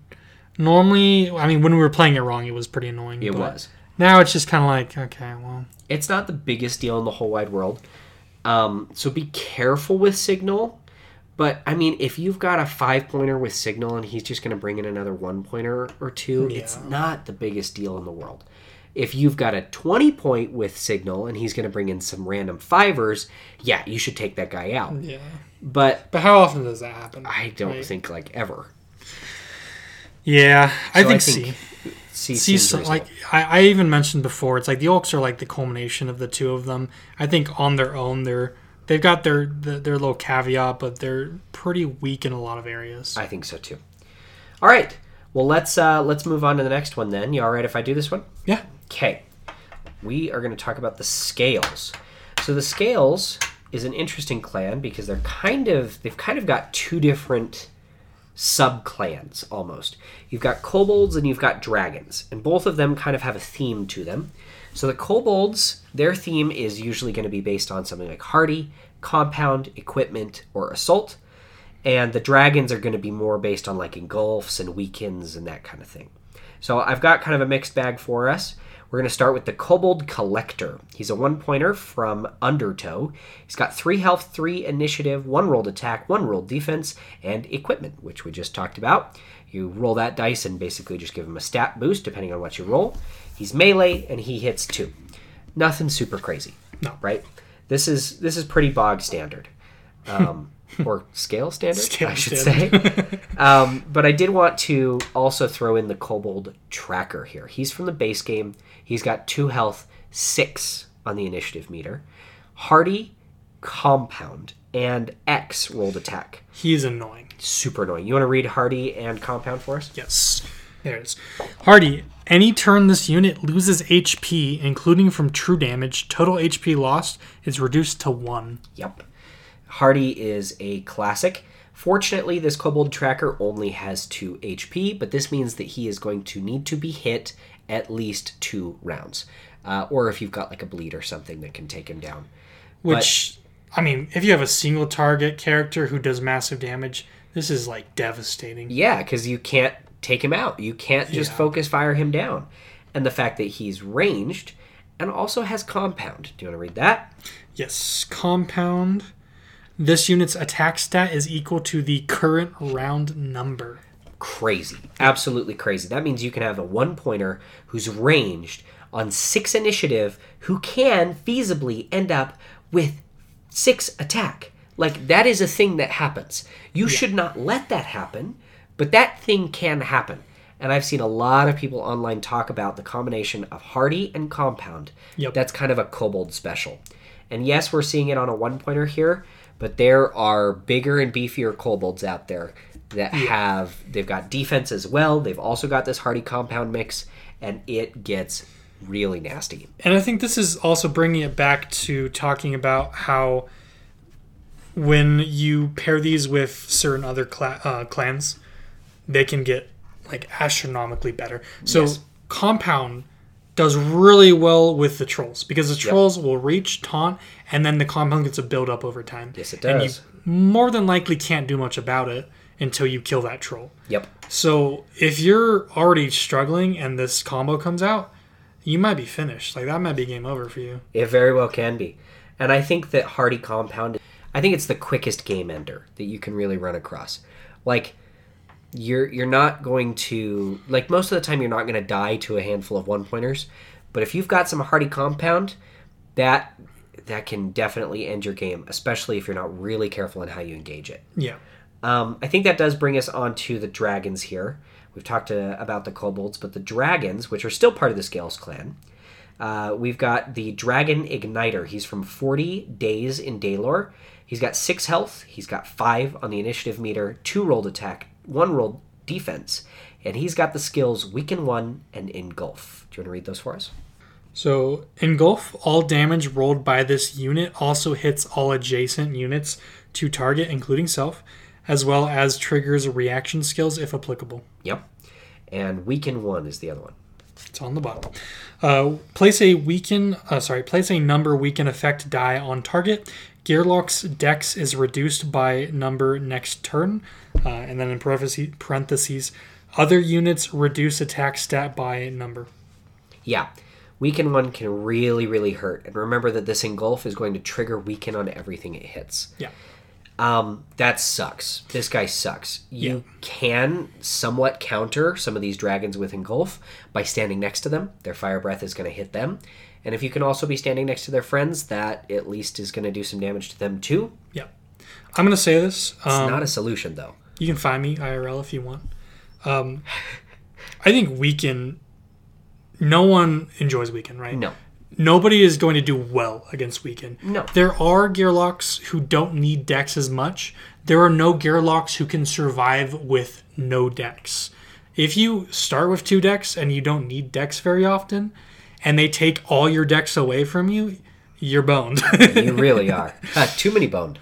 Normally, I mean, when we were playing it wrong, it was pretty annoying. It but was. Now it's just kind of like, okay, well, it's not the biggest deal in the whole wide world. Um, so be careful with Signal. But I mean, if you've got a five pointer with Signal and he's just going to bring in another one pointer or two, it's not the biggest deal in the world. If you've got a 20 point with Signal and he's going to bring in some random fivers, yeah, you should take that guy out. yeah. But But how often does that happen? I don't Right. think like ever. Yeah, I So think, C. C C, seems so, reasonable. like I, I even mentioned before, it's like the Oaks are like the culmination of the two of them. I think on their own, they're they've got their their, their little caveat, but they're pretty weak in a lot of areas. I think so too. All right. Well, let's uh, let's move on to the next one then. You all right if I do this one? yeah, Okay, we are going to talk about the Scales. So the Scales is an interesting clan because they're kind of they've kind of got two different sub clans almost. You've got kobolds and you've got dragons, and both of them kind of have a theme to them. So the kobolds, their theme is usually going to be based on something like hardy, compound, equipment, or assault. And the dragons are going to be more based on like engulfs and weakens and that kind of thing. So I've got kind of a mixed bag for us. We're going to start with the Kobold Collector. He's a one pointer from Undertow. He's got three health, three initiative, one rolled attack, one rolled defense, and equipment, which we just talked about. You roll that dice and basically just give him a stat boost depending on what you roll. He's melee and he hits two. Nothing super crazy. No. Right? This is this is pretty bog standard. Um, or scale standard, Scale I should standard. say. Um, but I did want to also throw in the Kobold Tracker here. He's from the base game. He's got two health, six on the initiative meter, hardy, compound, and X rolled attack. he's annoying. Super annoying. You want to read hardy and compound for us? Yes, there it is. Hardy. Any turn this unit loses HP, including from true damage, total HP lost is reduced to one. Yep. Hardy is a classic. Fortunately, this Kobold Tracker only has 2 HP, but this means that he is going to need to be hit at least two rounds. Uh, or if you've got like a bleed or something that can take him down. Which, I mean, if you have a single target character who does massive damage, this is like devastating. Yeah, because you can't take him out. You can't just Yeah. focus fire him down. And the fact that he's ranged and also has compound. Do you want to read that? Yes, compound. This unit's attack stat is equal to the current round number. Crazy. Absolutely crazy. That means you can have a one pointer who's ranged on six initiative who can feasibly end up with six attack. Like, that is a thing that happens. You should not let that happen, but that thing can happen. And I've seen a lot of people online talk about the combination of hardy and compound. Yep. That's kind of a kobold special. And yes, we're seeing it on a one pointer here, but there are bigger and beefier kobolds out there that have they've got defense as well. They've also got this hardy compound mix, and it gets really nasty. And I think this is also bringing it back to talking about how when you pair these with certain other cla- uh, clans, they can get like astronomically better. So Yes. compound does really well with the trolls because the trolls will reach taunt and then the compound gets a build up over time. Yes, it does. And you more than likely can't do much about it until you kill that troll. Yep. So if you're already struggling and this combo comes out, you might be finished. Like that might be game over for you. It very well can be. And I think that Hardy Compound, I think it's the quickest game ender that you can really run across. Like, you're you're not going to like most of the time you're not going to die to a handful of one pointers, but if you've got some Hardy Compound, that that can definitely end your game, especially if you're not really careful in how you engage it. Yeah. Um, I think that does bring us on to the dragons here. We've talked uh, about the kobolds, but the dragons, which are still part of the Scales clan, uh, we've got the Dragon Igniter. He's from 40 Days in Daelore. He's got 6 health, he's got 5 on the initiative meter, 2 rolled attack, 1 rolled defense, and he's got the skills Weaken 1 and Engulf. Do you want to read those for us? So engulf all damage rolled by this unit also hits all adjacent units to target, including self, as well as triggers reaction skills if applicable. Yep. And Weaken 1 is the other one. It's on the bottom. Uh, place a weaken, uh, sorry, place a number weaken effect die on target. Gearlock's dex is reduced by number next turn, uh, and then in parentheses, parentheses, other units reduce attack stat by number. Yeah. Weaken 1 can really, really hurt. And remember that this Engulf is going to trigger Weaken on everything it hits. Yeah, Um, that sucks. This guy sucks. You Yeah. can somewhat counter some of these dragons with Engulf by standing next to them. Their fire breath is going to hit them. And if you can also be standing next to their friends, that at least is going to do some damage to them too. yeah. I'm gonna say this. It's Um, not a solution though. You can find me IRL if you want. Um, I think weaken. No one enjoys weaken, right? No. Nobody is going to do well against weaken. No. There are gearlocks who don't need dex as much. There are no gearlocks who can survive with no dex. If you start with two dex and you don't need dex very often, and they take all your dex away from you, you're boned. You really are. Uh, too many boned.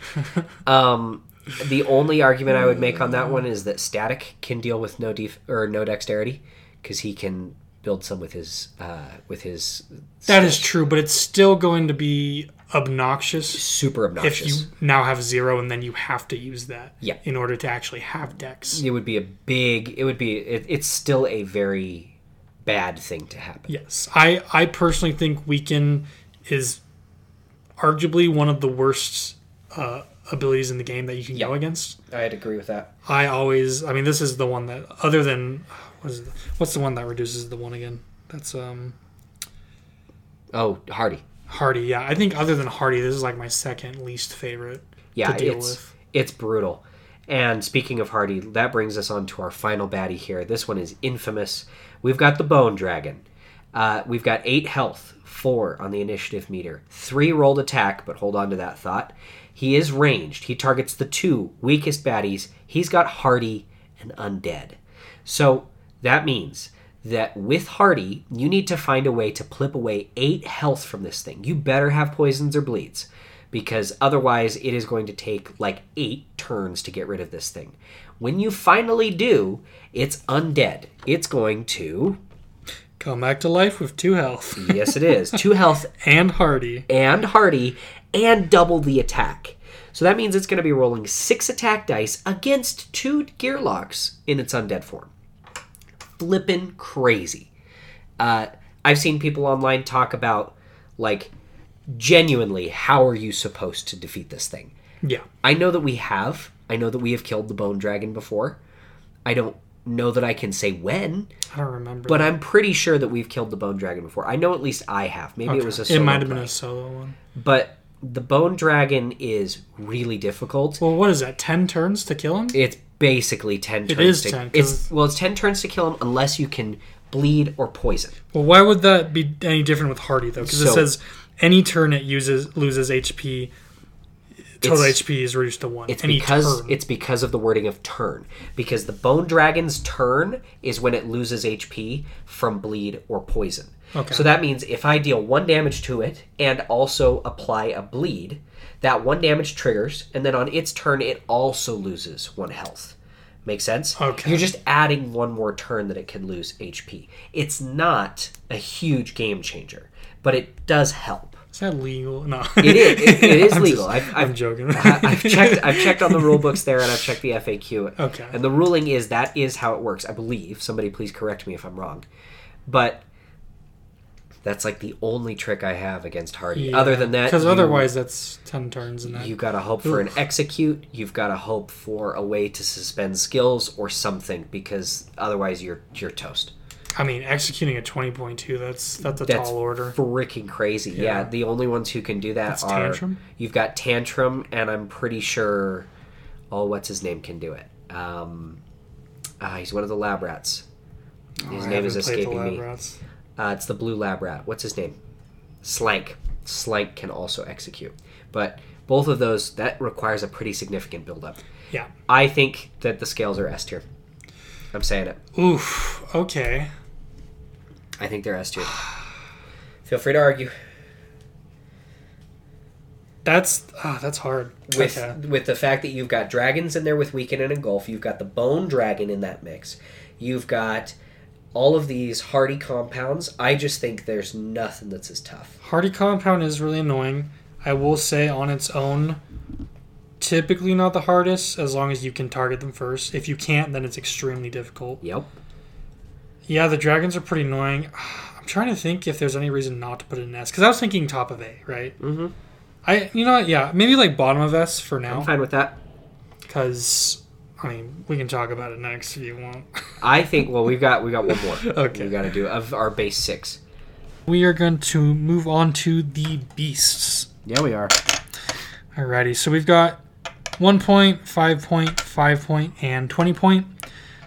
Um, the only argument I would make on that one is that Static can deal with no def- or no dexterity because he can build some with his uh, with his that is true, but it's still going to be obnoxious super obnoxious. if you now have zero and then you have to use that Yeah. in order to actually have dex. it would be a big it would be it, it's still a very bad thing to happen Yes, I I personally think weaken is arguably one of the worst uh, abilities in the game that you can go against. i'd agree with that I always, I mean, this is the one that other than what is it, what's the one that reduces the one again? That's um oh hardy. Hardy. Yeah, I think other than Hardy, this is like my second least favorite yeah to deal it's with. it's brutal. And speaking of hardy that brings us on to our final baddie here. This one is infamous. We've got the bone dragon. Uh, we've got eight health four on the initiative meter three rolled attack but hold on to that thought. He is ranged. He targets the two weakest baddies. He's got hardy and undead. So that means that with Hardy, you need to find a way to clip away eight health from this thing. You better have poisons or bleeds, because otherwise it is going to take like eight turns to get rid of this thing. When you finally do, it's undead. It's going to. Come back to life with two health Yes, it is. Two health and Hardy. and Hardy and double the attack. So that means it's going to be rolling six attack dice against two gearlocks in its undead form. Flippin' crazy. Uh, I've seen people online talk about, like, genuinely, how are you supposed to defeat this thing? Yeah, I know that we have. I know that we have killed the Bone Dragon before. I don't know that I can say when, I don't remember. but I'm pretty sure that we've killed the Bone Dragon before. I know at least I have. Maybe it was a it solo might have been a solo one. But the bone dragon is really difficult. Well, what is that? Ten turns to kill him? It's basically ten turns. is to, 10, 'cause- It's well, it's ten turns to kill him unless you can bleed or poison. Well, why would that be any different with Hardy though? Because it says any turn it uses loses HP, total HP is reduced to one. It's Any because turn. it's because of the wording of turn. Because the bone dragon's turn is when it loses HP from bleed or poison. Okay. So that means if I deal one damage to it and also apply a bleed, that one damage triggers, and then on its turn it also loses one health. Make sense? Okay. You're just adding one more turn that it can lose HP. It's not a huge game changer, but it does help. Is that legal? No. It is. It, it is I'm legal. just- I've, I'm I've, joking. I- I've checked. I've checked on the rule books there, and I've checked the FAQ. Okay. And the ruling is that is how it works. I believe. Somebody please correct me if I'm wrong. But that's like the only trick I have against Hardy. Other than that, because otherwise that's ten turns and that. you got to hope for an execute. You've got to hope for a way to suspend skills or something, because otherwise you're you're toast. I mean, executing a twenty point two. That's that's a That's tall order. freaking crazy. Yeah. Yeah. the only ones who can do that That's are Tantrum? you've got Tantrum, and I'm pretty sure, oh, what's his name can do it. Um, ah, he's one of the lab rats. His Oh, name is escaping Lab me. Rats. Uh, it's the blue lab rat. What's his name? Slank. Slank can also execute, but both of those that requires a pretty significant buildup. Yeah. I think that the scales are S tier. I'm saying it. Oof. Okay. I think they're S tier. Feel free to argue. That's ah, that's hard. with okay. with the fact that you've got dragons in there with weaken and engulf, you've got the bone dragon in that mix, you've got all of these hardy compounds. I just think there's nothing that's as tough. Hardy compound is really annoying. I will say on its own, typically not the hardest as long as you can target them first. If you can't, then it's extremely difficult. Yep. Yeah, the dragons are pretty annoying. I'm trying to think if there's any reason not to put it in S because I was thinking top of A, right? Mm-hmm. I, you know, what? yeah, maybe like bottom of S for now. I'm fine with that. because I mean we can talk about it next if you want. I think. Well, we've got we got one more. Okay. We got to do of our base six. we are going to move on to the beasts. Yeah, we are. Alrighty, so we've got one point, five point, five point, and twenty point.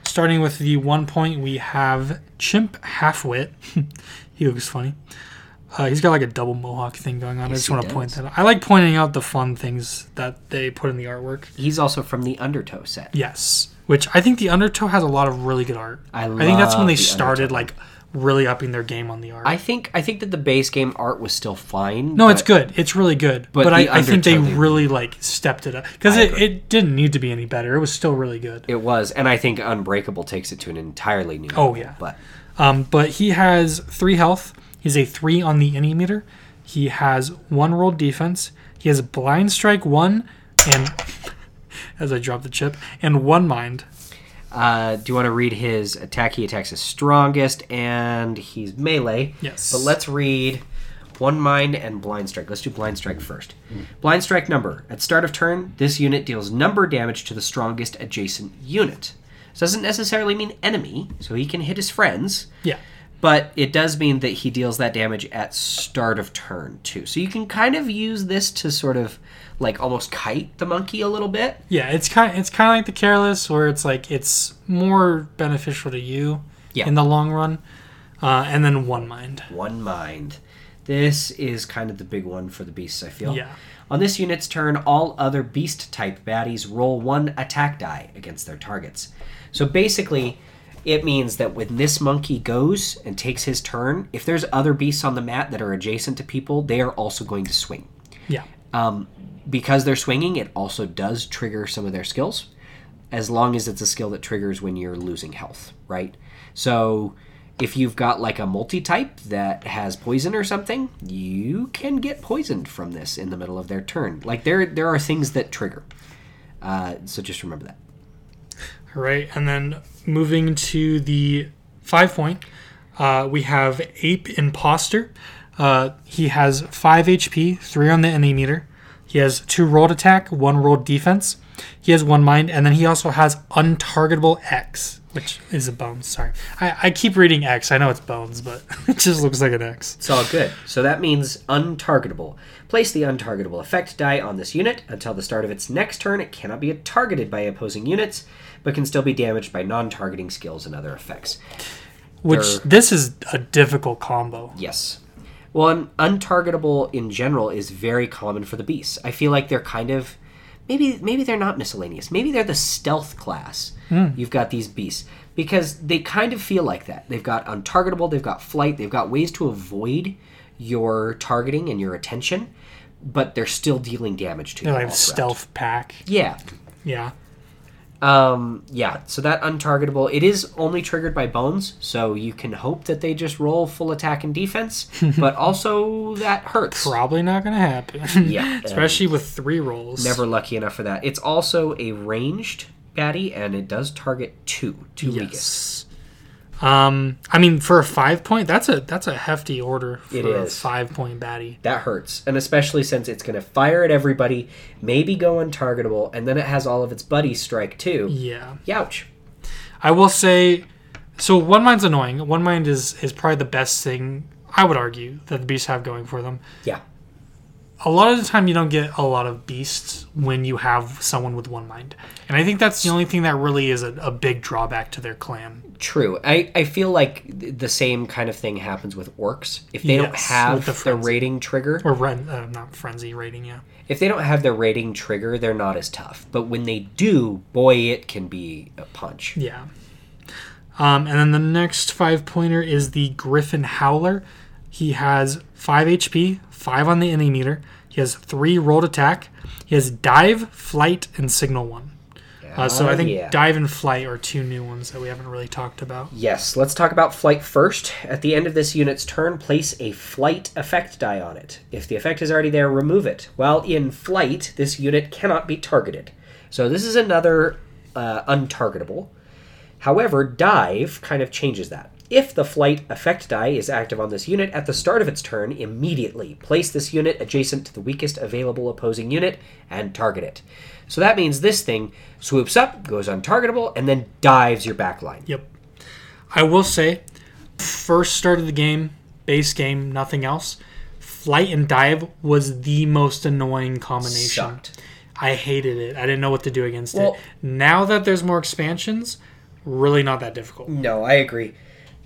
Starting with the one point, we have Chimp Halfwit. he looks funny. Uh, he's got like a double mohawk thing going on. I just want to point that out. I like pointing out the fun things that they put in the artwork. He's also from the Undertow set. Yes, which I think the Undertow has a lot of really good art. I I think that's when they the started Undertow. like really upping their game on the art. I think I think that the base game art was still fine. no, it's good. It's really good. but But, I, I think they they- really like stepped it up because it, agree. it didn't need to be any better. It was still really good. It was, and I think Unbreakable takes it to an entirely new. Oh, level, yeah. but Um, but he has three health. He's a three on the any meter. He has one rolled defense. He has blind strike one, and as I drop the chip, and one mind. Uh, do you want to read his attack? He attacks his strongest, and he's melee. Yes. But let's read one mind and blind strike. Let's do blind strike first. Blind strike number. At start of turn, this unit deals number damage to the strongest adjacent unit. This doesn't necessarily mean enemy, so he can hit his friends. Yeah. But it does mean that he deals that damage at start of turn too. So you can kind of use this to sort of like almost kite the monkey a little bit. Yeah, it's kind it's kind of like the careless, where it's like it's more beneficial to you Yeah. in the long run. Uh, and then one mind. One mind. This is kind of the big one for the beasts, I feel. Yeah. On this unit's turn, all other beast type baddies roll one attack die against their targets. So basically, it means that when this monkey goes and takes his turn, if there's other beasts on the mat that are adjacent to people, they are also going to swing. Yeah. Um, because they're swinging, it also does trigger some of their skills, as long as it's a skill that triggers when you're losing health, right? So if you've got like a multi type that has poison or something, you can get poisoned from this in the middle of their turn. Like there, there are things that trigger. Uh, so just remember that. Right, and then moving to the five point, uh, we have Ape Imposter. Uh, he has five HP, three on the NA meter. He has two rolled attack, one rolled defense. He has one mind, and then he also has untargetable X, which is a bones. Sorry, I, I keep reading X. I know it's bones, but it just looks like an X. It's all good. So that means untargetable. Place the untargetable effect die on this unit. Until the start of its next turn, it cannot be targeted by opposing units, but can still be damaged by non targeting skills and other effects. Which They're- this is a difficult combo. Yes. Well, an untargetable in general is very common for the beasts. I feel like they're kind of maybe maybe they're not miscellaneous. Maybe they're the stealth class. Hmm. You've got these beasts because they kind of feel like that. They've got untargetable, they've got flight, they've got ways to avoid your targeting and your attention, but they're still dealing damage to They're you. like stealth pack. Yeah. Yeah. Um, yeah, so that untargetable, it is only triggered by bones, so you can hope that they just roll full attack and defense, but also that hurts. Probably not going to happen. Yeah. Especially with three rolls. Never lucky enough for that. It's also a ranged baddie, and it does target two, two weakest. Um, I mean, for a five point, that's a that's a hefty order for It a five point baddie. That hurts, and especially since it's going to fire at everybody, maybe go untargetable, and then it has all of its buddies strike too. Yeah. Youch. I will say, so one mind's annoying. One mind is is probably the best thing I would argue that the beasts have going for them. Yeah. A lot of the time, you don't get a lot of beasts when you have someone with one mind, and I think that's the only thing that really is a, a big drawback to their clan. True. I, I feel like the same kind of thing happens with orcs. If they don't have the the, rating trigger, Or uh, not frenzy rating, yeah. if they don't have the rating trigger, they're not as tough. But when they do, boy, it can be a punch. Yeah. Um, and then the next five pointer is the Griffin Howler. He has five HP, five on the innate meter. He has three rolled attack. He has dive, flight, and signal one. Uh, so I Oh, think yeah. dive and flight are two new ones that we haven't really talked about. Yes, let's talk about flight first. At the end of this unit's turn, place a flight effect die on it. If the effect is already there, remove it. While in flight, this unit cannot be targeted. So this is another uh, untargetable. However, dive kind of changes that. If the flight effect die is active on this unit at the start of its turn, immediately place this unit adjacent to the weakest available opposing unit and target it. So that means this thing swoops up, goes untargetable, and then dives your backline. Yep. I will say, first start of the game, base game, nothing else. Flight and dive was the most annoying combination. Sucked. I hated it. I didn't know what to do against Well- it. Now that there's more expansions, really not that difficult. No, I agree.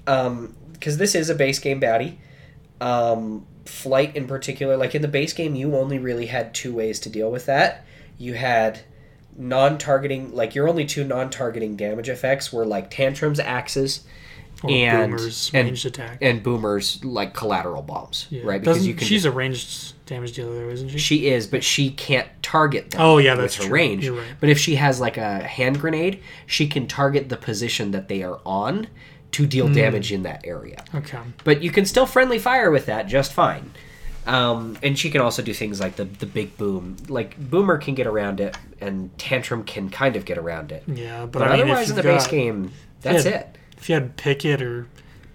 Because this is a base game baddie. Um, flight in particular, like in the base game, you only really had two ways to deal with that. You had non-targeting, like your only two non-targeting damage effects were like tantrums, axes, Or and boomers, and, ranged attack. and boomers like collateral bombs, Yeah. right? Because Doesn't- you can. she's a ranged damage dealer, though, isn't she? she is, but she can't target them. Oh, yeah, that's her true. range. Right. But if she has like a hand grenade, she can target the position that they are on to deal damage in that area. Okay. but you can still friendly fire with that just fine. Um, and she can also do things like the the big boom. Like Boomer can get around it, and Tantrum can kind of get around it. Yeah, but, But I mean, otherwise, in the you've base game, that's Yeah. it. If you had Picket or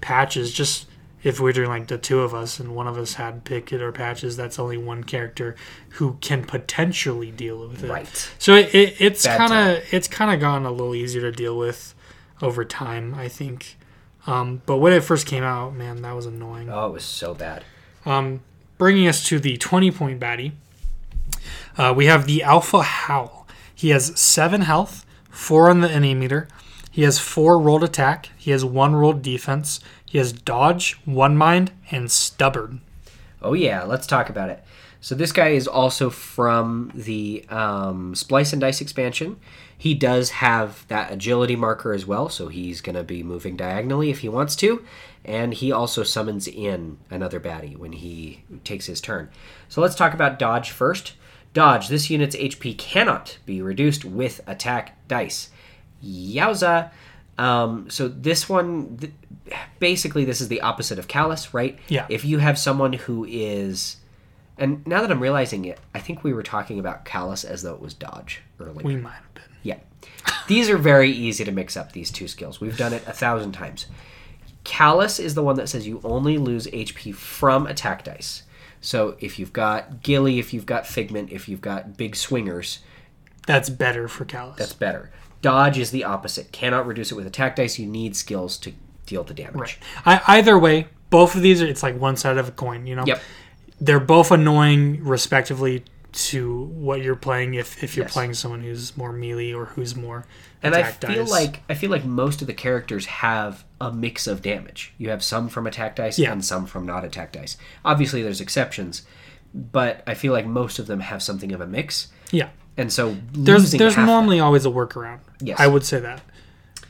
Patches, just if we're doing like the two of us and one of us had Picket or Patches, that's only one character who can potentially deal with it. Right. So it, it, it's kind of it's kind of gone a little easier to deal with over time, I think. Um, but when it first came out, man, that was annoying. Oh, it was so bad. Um, bringing us to the 20 point baddie, uh, we have the Alpha Howl. He has 7 health, 4 on the innate meter. He has 4 rolled attack. He has 1 rolled defense. He has dodge, 1 mind, and stubborn. Oh yeah, let's talk about it. So this guy is also from the um, Splice and Dice expansion. He does have that agility marker as well, so he's going to be moving diagonally if he wants to. And he also summons in another baddie when he takes his turn. So let's talk about dodge first. Dodge. This unit's HP cannot be reduced with attack dice. Yowza. Um, so this one, th- basically, this is the opposite of Callus, right? Yeah. If you have someone who is, and now that I'm realizing it, I think we were talking about Callus as though it was Dodge earlier. We might have been. Yeah. These are very easy to mix up, these two skills. We've done it a thousand times. Callus is the one that says you only lose HP from attack dice. So if you've got Ghillie, if you've got Figment, if you've got big swingers, That's better for Callus. that's better. Dodge is the opposite. Cannot reduce it with attack dice. You need skills to deal the damage. right. I, either way, both of these are it's like one side of a coin. You know. Yep. They're both annoying, respectively, to what you're playing. If if you're Yes. playing someone who's more melee or who's more And I feel dice. like I feel like most of the characters have a mix of damage. You have some from attack dice Yeah. and some from not attack dice. Obviously, there's exceptions, but I feel like most of them have something of a mix. yeah. and so There's there's half that- normally always a workaround. Yes. I would say that.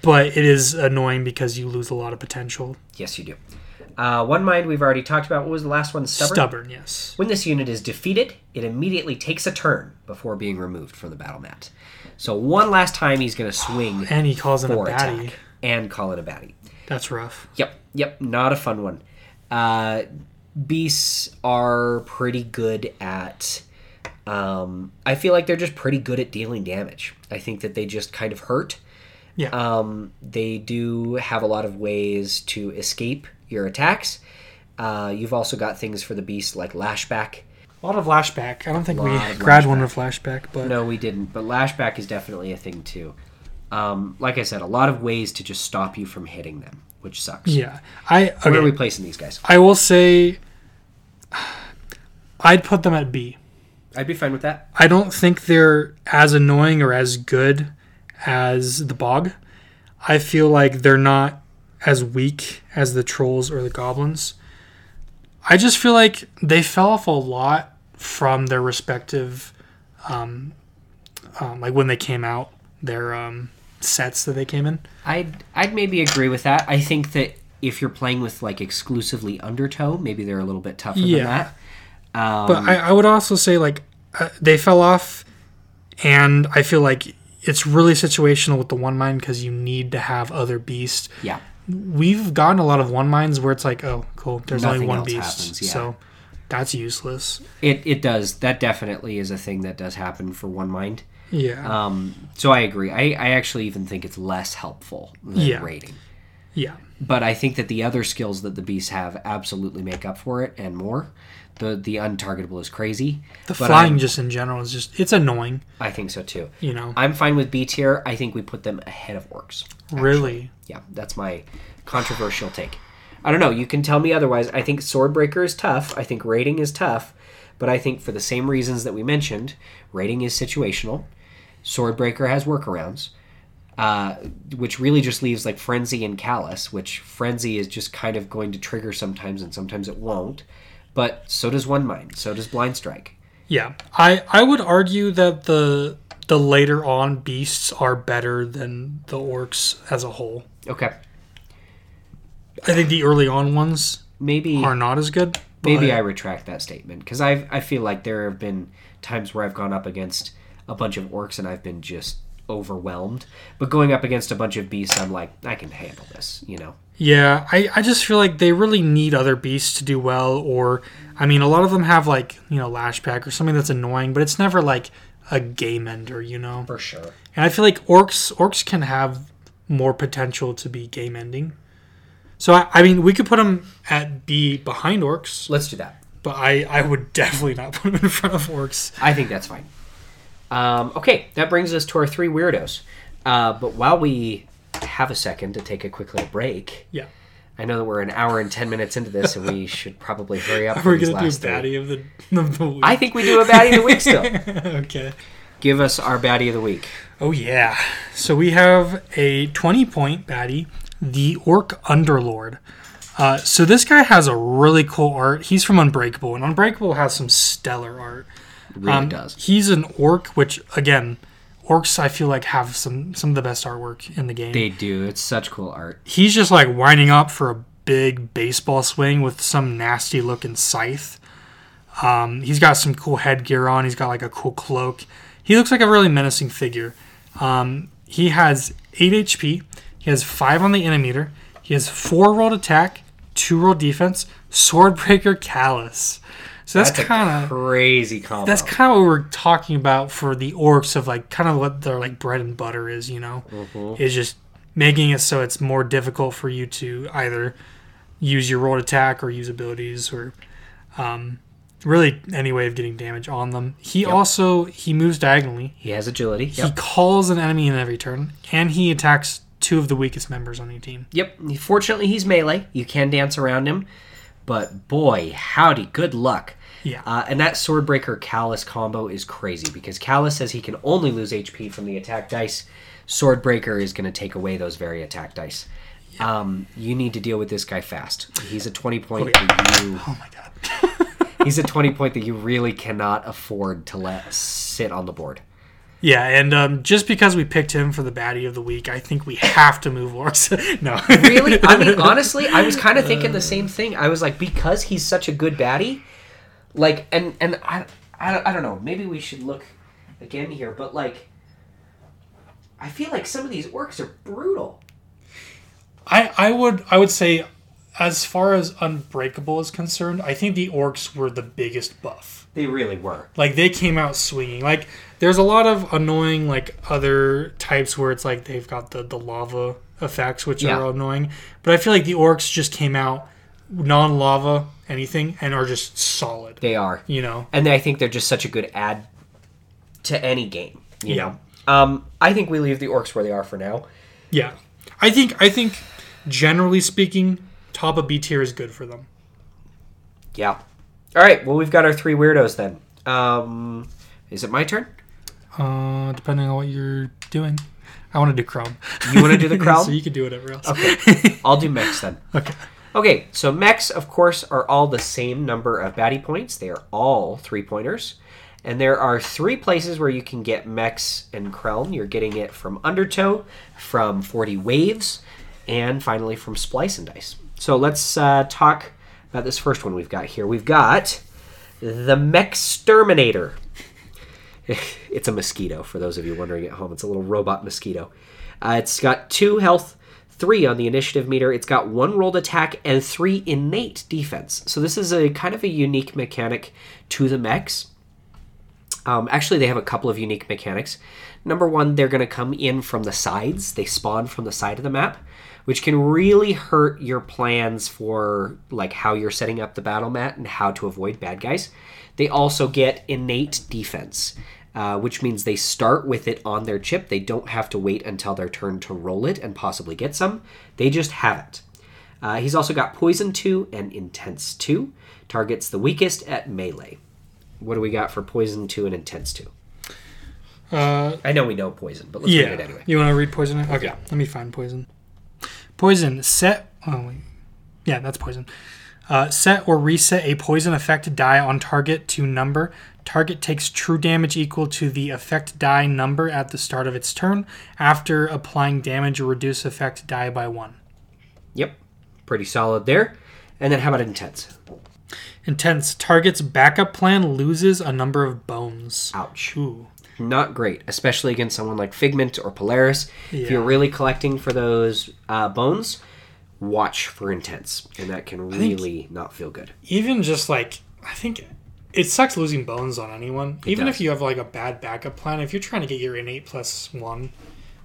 But it is annoying because you lose a lot of potential. Yes, you do. Uh, one mind we've already talked about. What was the last one? Stubborn. Stubborn, yes. When this unit is defeated, it immediately takes a turn before being removed from the battle mat. So one last time he's going to swing And he calls in a baddie. and call it a baddie. That's rough. Yep, yep, not a fun one. Uh, beasts are pretty good at. Um, I feel like they're just pretty good at dealing damage. I think that they just kind of hurt. Yeah. Um, they do have a lot of ways to escape your attacks. Uh, you've also got things for the beast like lashback. a lot of lashback. I don't think we grabbed one with flashback, but No, we didn't, but lashback is definitely a thing too. Um, like I said, a lot of ways to just stop you from hitting them, which sucks. yeah. I okay. Where are we placing these guys? I will say I'd put them at B. I'd be fine with that. I don't think they're as annoying or as good as the bog. I feel like they're not as weak as the trolls or the goblins. I just feel like they fell off a lot from their respective, um, um, like when they came out, their um, sets that they came in. I'd I'd maybe agree with that. I think that if you're playing with like exclusively undertow, maybe they're a little bit tougher Yeah. than that. Um, But I, I would also say like uh, they fell off, and I feel like it's really situational with the one mind because you need to have other beasts. yeah, We've gotten a lot of one minds where it's like, oh, cool, there's only one beast, happens, yeah. so that's useless. it it does. That definitely is a thing that does happen for one mind. Yeah, Um, so I agree. I, I actually even think it's less helpful than Yeah. rating. yeah, But I think that the other skills that the beasts have absolutely make up for it and more. The the untargetable is crazy. the flying I'm- just in general is just it's annoying. I think so too. You know, I'm fine with B tier. I think we put them ahead of orcs. really. Yeah, that's my controversial take. I don't know. You can tell me otherwise. I think Swordbreaker is tough. I think rating is tough. But I think for the same reasons that we mentioned, rating is situational. Swordbreaker has workarounds, uh, which really just leaves like Frenzy and Callus, which Frenzy is just kind of going to trigger sometimes and sometimes it won't. But so does One Mind. So does Blind Strike. Yeah, I I would argue that the the later on beasts are better than the orcs as a whole. Okay. I think the early on ones Maybe are not as good. Maybe I retract that statement because I I feel like there have been times where I've gone up against a bunch of orcs and I've been just overwhelmed. But going up against a bunch of beasts, I'm like I can handle this. You know. Yeah, I, I just feel like they really need other beasts to do well, or I mean, a lot of them have like you know lashback or something that's annoying, but it's never like a game ender, you know. For sure. And I feel like orcs orcs can have more potential to be game ending. So I, I mean, we could put them at B behind orcs, Let's do that. but I I would definitely not put them in front of orcs. I think that's fine. Um, okay, that brings us to our three weirdos. Uh, but while we have a second to take a quick little break, Yeah, I know that we're an hour and ten minutes into this, and we should probably hurry up. for we're these gonna do baddie of the of the week. I think we do a baddie of the week still. okay. Give us our baddie of the week. Oh yeah. So we have a 20 point baddie, the Orc Underlord. Uh, so this guy has a really cool art. He's from Unbreakable, and Unbreakable has some stellar art. Really Um, does. He's an orc, which again, orcs I feel like have some some of the best artwork in the game. They do. It's such cool art. He's just like winding up for a big baseball swing with some nasty looking scythe. Um, he's got some cool headgear on. He's got like a cool cloak. He looks like a really menacing figure. Um, he has 8 HP. He has 5 on the Animeter. He has 4 rolled attack, 2 rolled defense, Swordbreaker Callus. So that's, That's kind of crazy combo. that's kind of what we're talking about for the orcs of like kind of what their like bread and butter is, you know, is just making it so it's more difficult for you to either use your rolled attack or use abilities or um, really any way of getting damage on them. He also he moves diagonally. he has agility. He calls an enemy in every turn, and he attacks two of the weakest members on your team. Yep. Fortunately, he's melee. You can dance around him, but boy, howdy, good luck. Yeah. Uh, and that Swordbreaker Callus combo is crazy because Callus says he can only lose HP from the attack dice. Swordbreaker is going to take away those very attack dice. Um, you need to deal with this guy fast. He's a twenty point that you. Oh my god. He's a twenty point that you really cannot afford to let sit on the board. Yeah, and um, just because we picked him for the baddie of the week, I think we have to move Orcs. no, really? I mean, honestly, I was kind of thinking the same thing. I was like, because he's such a good baddie, like, and and I, I, don't- I don't know. Maybe we should look again here, but like, I feel like some of these orcs are brutal. I I would I would say, as far as Unbreakable is concerned, I think the Orcs were the biggest buff. They really were. Like they came out swinging. Like there's a lot of annoying like other types where it's like they've got the the lava effects which Yeah. are annoying, but I feel like the Orcs just came out non-lava anything and are just solid. They are, You know. and I think they're just such a good add to any game. You Yeah. know. Um, I think we leave the orcs where they are for now. Yeah. I think I think generally speaking, top of B tier is good for them. Yeah. All right. Well, we've got our three weirdos then. Um, is it my turn? Uh, depending on what you're doing. I want to do Chrome. You want to do the crowd? so you can do whatever else. Okay. I'll do mechs then. Okay. Okay, so mechs, of course, are all the same number of baddie points. They are all three pointers. And there are three places where you can get mechs and Krelln. You're getting it from Undertow, from 40 Waves, and finally from Splice and Dice. So let's uh, talk about this first one we've got here. We've got the Mech Exterminator. it's a mosquito, for those of you wondering at home. It's a little robot mosquito. Uh, it's got two health, three on the initiative meter. It's got one rolled attack and three innate defense. So this is a kind of a unique mechanic to the mechs. Um, actually, they have a couple of unique mechanics. Number one, they're going to come in from the sides. They spawn from the side of the map, which can really hurt your plans for like how you're setting up the battle mat and how to avoid bad guys. They also get innate defense, uh, which means they start with it on their chip. They don't have to wait until their turn to roll it and possibly get some. They just have it. Uh, he's also got Poison 2 and Intense 2. Targets the weakest at melee. What do we got for Poison 2 and Intense 2? Uh, I know we know Poison, but let's yeah. read it anyway. You want to read poison? Okay. Yeah. Let me find poison. Poison set. Oh wait. Yeah, that's poison. Uh, set or reset a poison effect die on target to number. Target takes true damage equal to the effect die number at the start of its turn. After applying damage, or reduce effect die by one. Yep. Pretty solid there. And then how about Intense? Intense. Target's backup plan loses a number of bones. Ouch. Ooh. Not great, especially against someone like Figment or Polaris. If you're really collecting for those uh, bones, watch for Intense. And that can really not feel good. even just like I think it sucks losing bones on anyone. even does. if you have like a bad backup plan, if you're trying to get your innate plus one,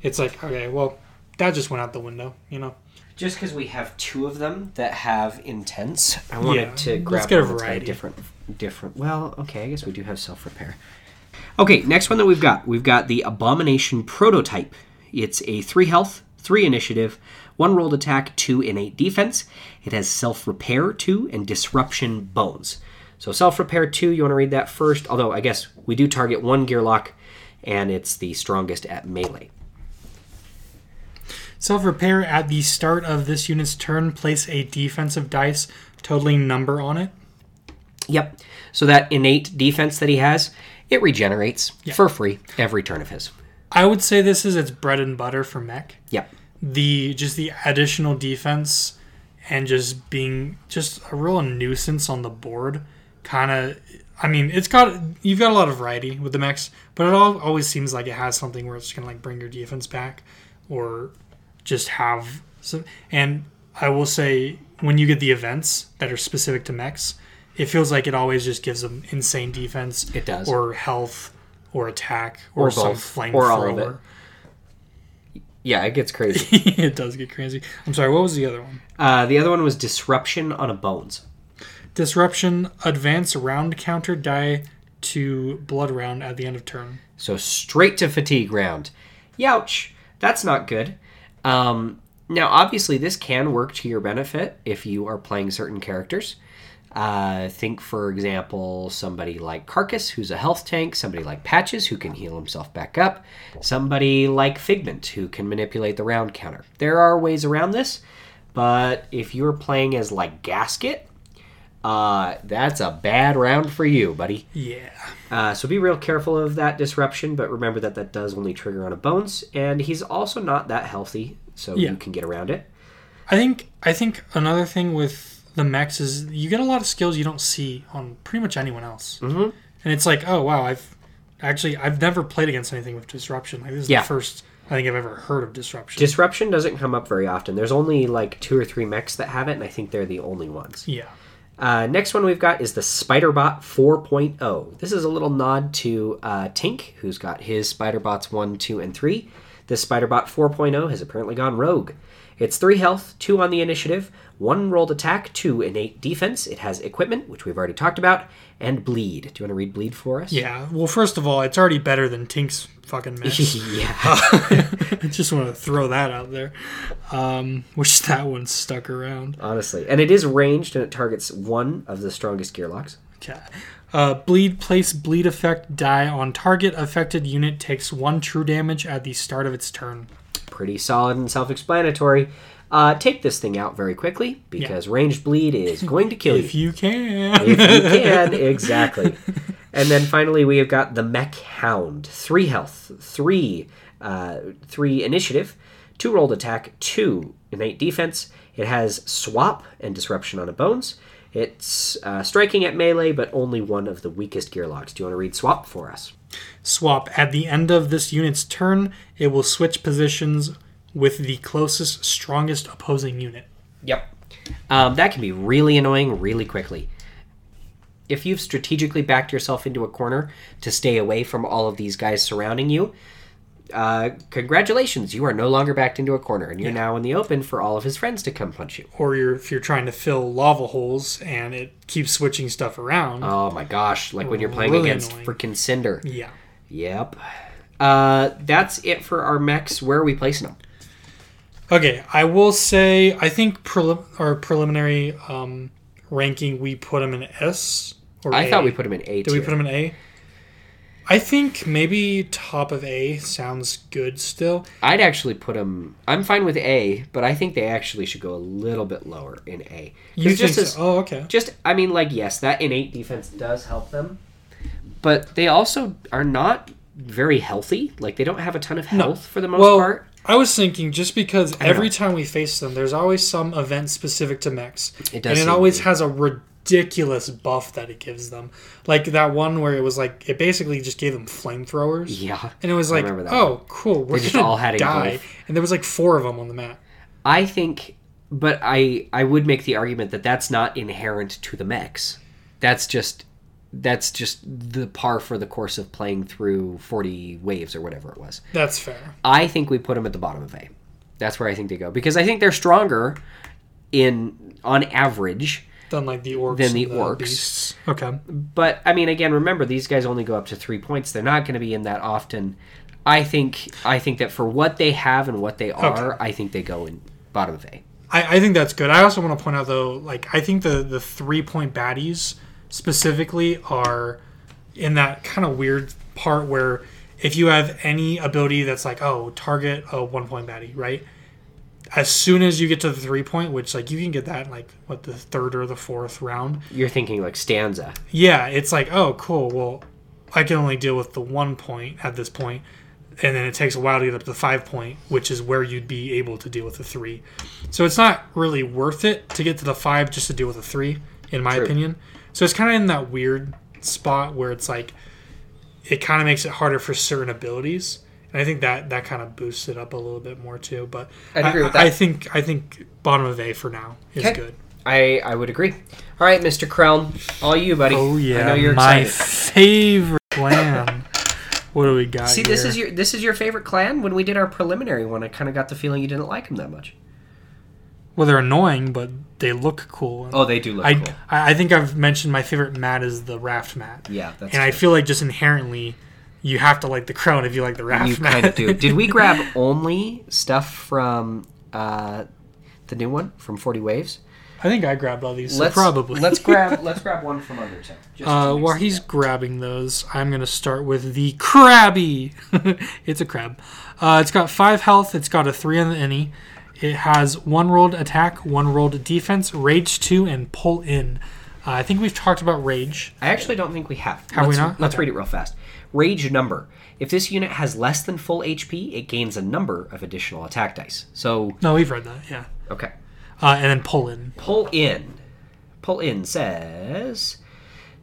it's like okay, well, that just went out the window, you know. Just because we have two of them that have intense, I wanted Yeah, to let's grab get a variety. different, different. Well, okay, I guess we do have self repair. Okay, next one that we've got, we've got the Abomination Prototype. It's a three health, three initiative, one rolled attack, two innate defense. It has self repair two and disruption bones. So self repair two, you want to read that first? Although I guess we do target one gear lock, and it's the strongest at melee. Self repair at the start of this unit's turn, place a defensive dice totaling number on it. Yep. So that innate defense that he has, it regenerates for free every turn of his. I would say this is its bread and butter for mech. Yep. The just the additional defense and just being just a real nuisance on the board. Kind of, I mean, it's got you've got a lot of variety with the mechs, but it all always seems like it has something where it's gonna like bring your defense back, or just have some. And I will say, when you get the events that are specific to mechs, it feels like it always just gives them insane defense. It does. or health, or attack, or, Or some both, flamethrower. or all of it. Yeah, it gets crazy. it does get crazy. I'm sorry. What was the other one? uh, the other one was disruption on a bones. Disruption. Advance round counter die to blood round at the end of turn. So straight to fatigue round. Youch. That's not good. Um, now, obviously, this can work to your benefit if you are playing certain characters. Uh, think, for example, somebody like Carcass, who's a health tank, somebody like Patches, who can heal himself back up, somebody like Figment, who can manipulate the round counter. There are ways around this, but if you're playing as like Gasket, uh, that's a bad round for you, buddy. Yeah. Uh, so be real careful of that disruption, but remember that that does only trigger on a bones, and he's also not that healthy, so Yeah. you can get around it. I think I think another thing with the mechs is you get a lot of skills you don't see on pretty much anyone else. Mhm. And it's like, oh wow, I've actually I've never played against anything with disruption. Like this is Yeah. the first I think I've ever heard of disruption. Disruption doesn't come up very often. There's only like two or three mechs that have it, and I think they're the only ones. yeah. Uh, next one we've got is the Spiderbot 4.0. This is a little nod to uh, Tink, who's got his Spiderbots 1, 2, and 3. This Spiderbot 4.0 has apparently gone rogue. It's 3 health, 2 on the initiative, 1 rolled attack, 2 innate defense. It has equipment, which we've already talked about, and bleed. Do you want to read bleed for us? Yeah. Well, first of all, it's already better than Tink's fucking mess. yeah. I just want to throw that out there. Um, wish that one stuck around. Honestly. And it is ranged and it targets one of the strongest gear locks. Okay. Uh, bleed place bleed effect die on target affected unit takes one true damage at the start of its turn. Pretty solid and self-explanatory. Uh, take this thing out very quickly because ranged bleed is going to kill If you If you can. if you can. Exactly. And then finally, we have got the Mech Hound. Three health, three, uh, three initiative, two rolled attack, two innate defense. It has swap and disruption on a bones. It's uh, striking at melee, but only one of the weakest gear locks. Do you want to read swap for us? Swap. At the end of this unit's turn, it will switch positions with the closest, strongest opposing unit. Yep. Um, that can be really annoying really quickly. If you've strategically backed yourself into a corner to stay away from all of these guys surrounding you, uh, congratulations, you are no longer backed into a corner and you're now in the open for all of his friends to come punch you. Or you're, if you're trying to fill lava holes and it keeps switching stuff around. Oh my gosh, like when you're playing Really against annoying. freaking Cinder. yeah. Yep. Uh, that's it for our mechs. Where are we placing them? Okay, I will say I think prelim- our preliminary um, ranking we put them in S. Or I A. thought we put them in A Did we put them in A? I think maybe top of A sounds good still. I'd actually put them. I'm fine with A, but I think they actually should go a little bit lower in A. You think just so? as- Oh, okay. just I mean like yes, that innate defense does help them, but they also are not very healthy. Like they don't have a ton of health for the most well, part. I was thinking just because every know. time we face them, there's always some event specific to mechs, It does and it always be. has a ridiculous buff that it gives them. Like that one where it was like it basically just gave them flamethrowers. Yeah, And it was like, oh, cool, we're just all had die. And there was like four of them on the map. I think, but I I would make the argument that that's not inherent to the mechs. That's just that's just the par for the course of playing through 40 waves or whatever it was. That's fair. I think we put them at the bottom of A. That's where I think they go because I think they're stronger in on average Than like the orcs. Than the and orcs. beasts. Okay. But I mean, again, remember these guys only go up to three points. They're not going to be in that often. I think I think that for what they have and what they are, I think they go in bottom of A. I, I think that's good. I also want to point out though, like I think the the three point baddies specifically are in that kind of weird part where if you have any ability that's like oh target a one point baddie right as soon as you get to the three point which like you can get that in, like what the third or the fourth round You're thinking like stanza. yeah it's like oh cool well i can only deal with the one point at this point and then it takes a while to get up to the five point which is where you'd be able to deal with the three so it's not really worth it to get to the five just to deal with a three in my True. opinion so it's kind of in that weird spot where it's like it kind of makes it harder for certain abilities and i think that that kind of boosts it up a little bit more too but I'd I, agree with I, that. think i think bottom of a for now is Okay. good I I would agree. All right, Mr. Krell, all you, buddy. oh yeah I know you're my excited. favorite clan what do we got See, this here? is your this is your favorite clan. When we did our preliminary one, I kind of got the feeling you didn't like them that much. Well, they're annoying, but they look cool. Oh, they do look I, cool. I I think I've mentioned my favorite mat is the raft mat, Yeah, that's and I feel like just inherently, you have to like the Krelln if you like the raft you kind of do. Did we grab only stuff from uh, the new one from Forty Waves? I think I grabbed all these. So let's probably. let's grab let's grab one from under just Uh, while he's grabbing those, I'm gonna start with the crabby. it's a crab. Uh, it's got five health. It's got a three on the any. It has one rolled attack, one rolled defense, rage two, and pull in. Uh, I think we've talked about rage. I actually don't think we have. Have we let's, not? Let's Okay. read it real fast. Rage number. If this unit has less than full HP, it gains a number of additional attack dice. So, No, we've read that. Yeah. okay. Uh, and then pull in. Pull in. Pull in says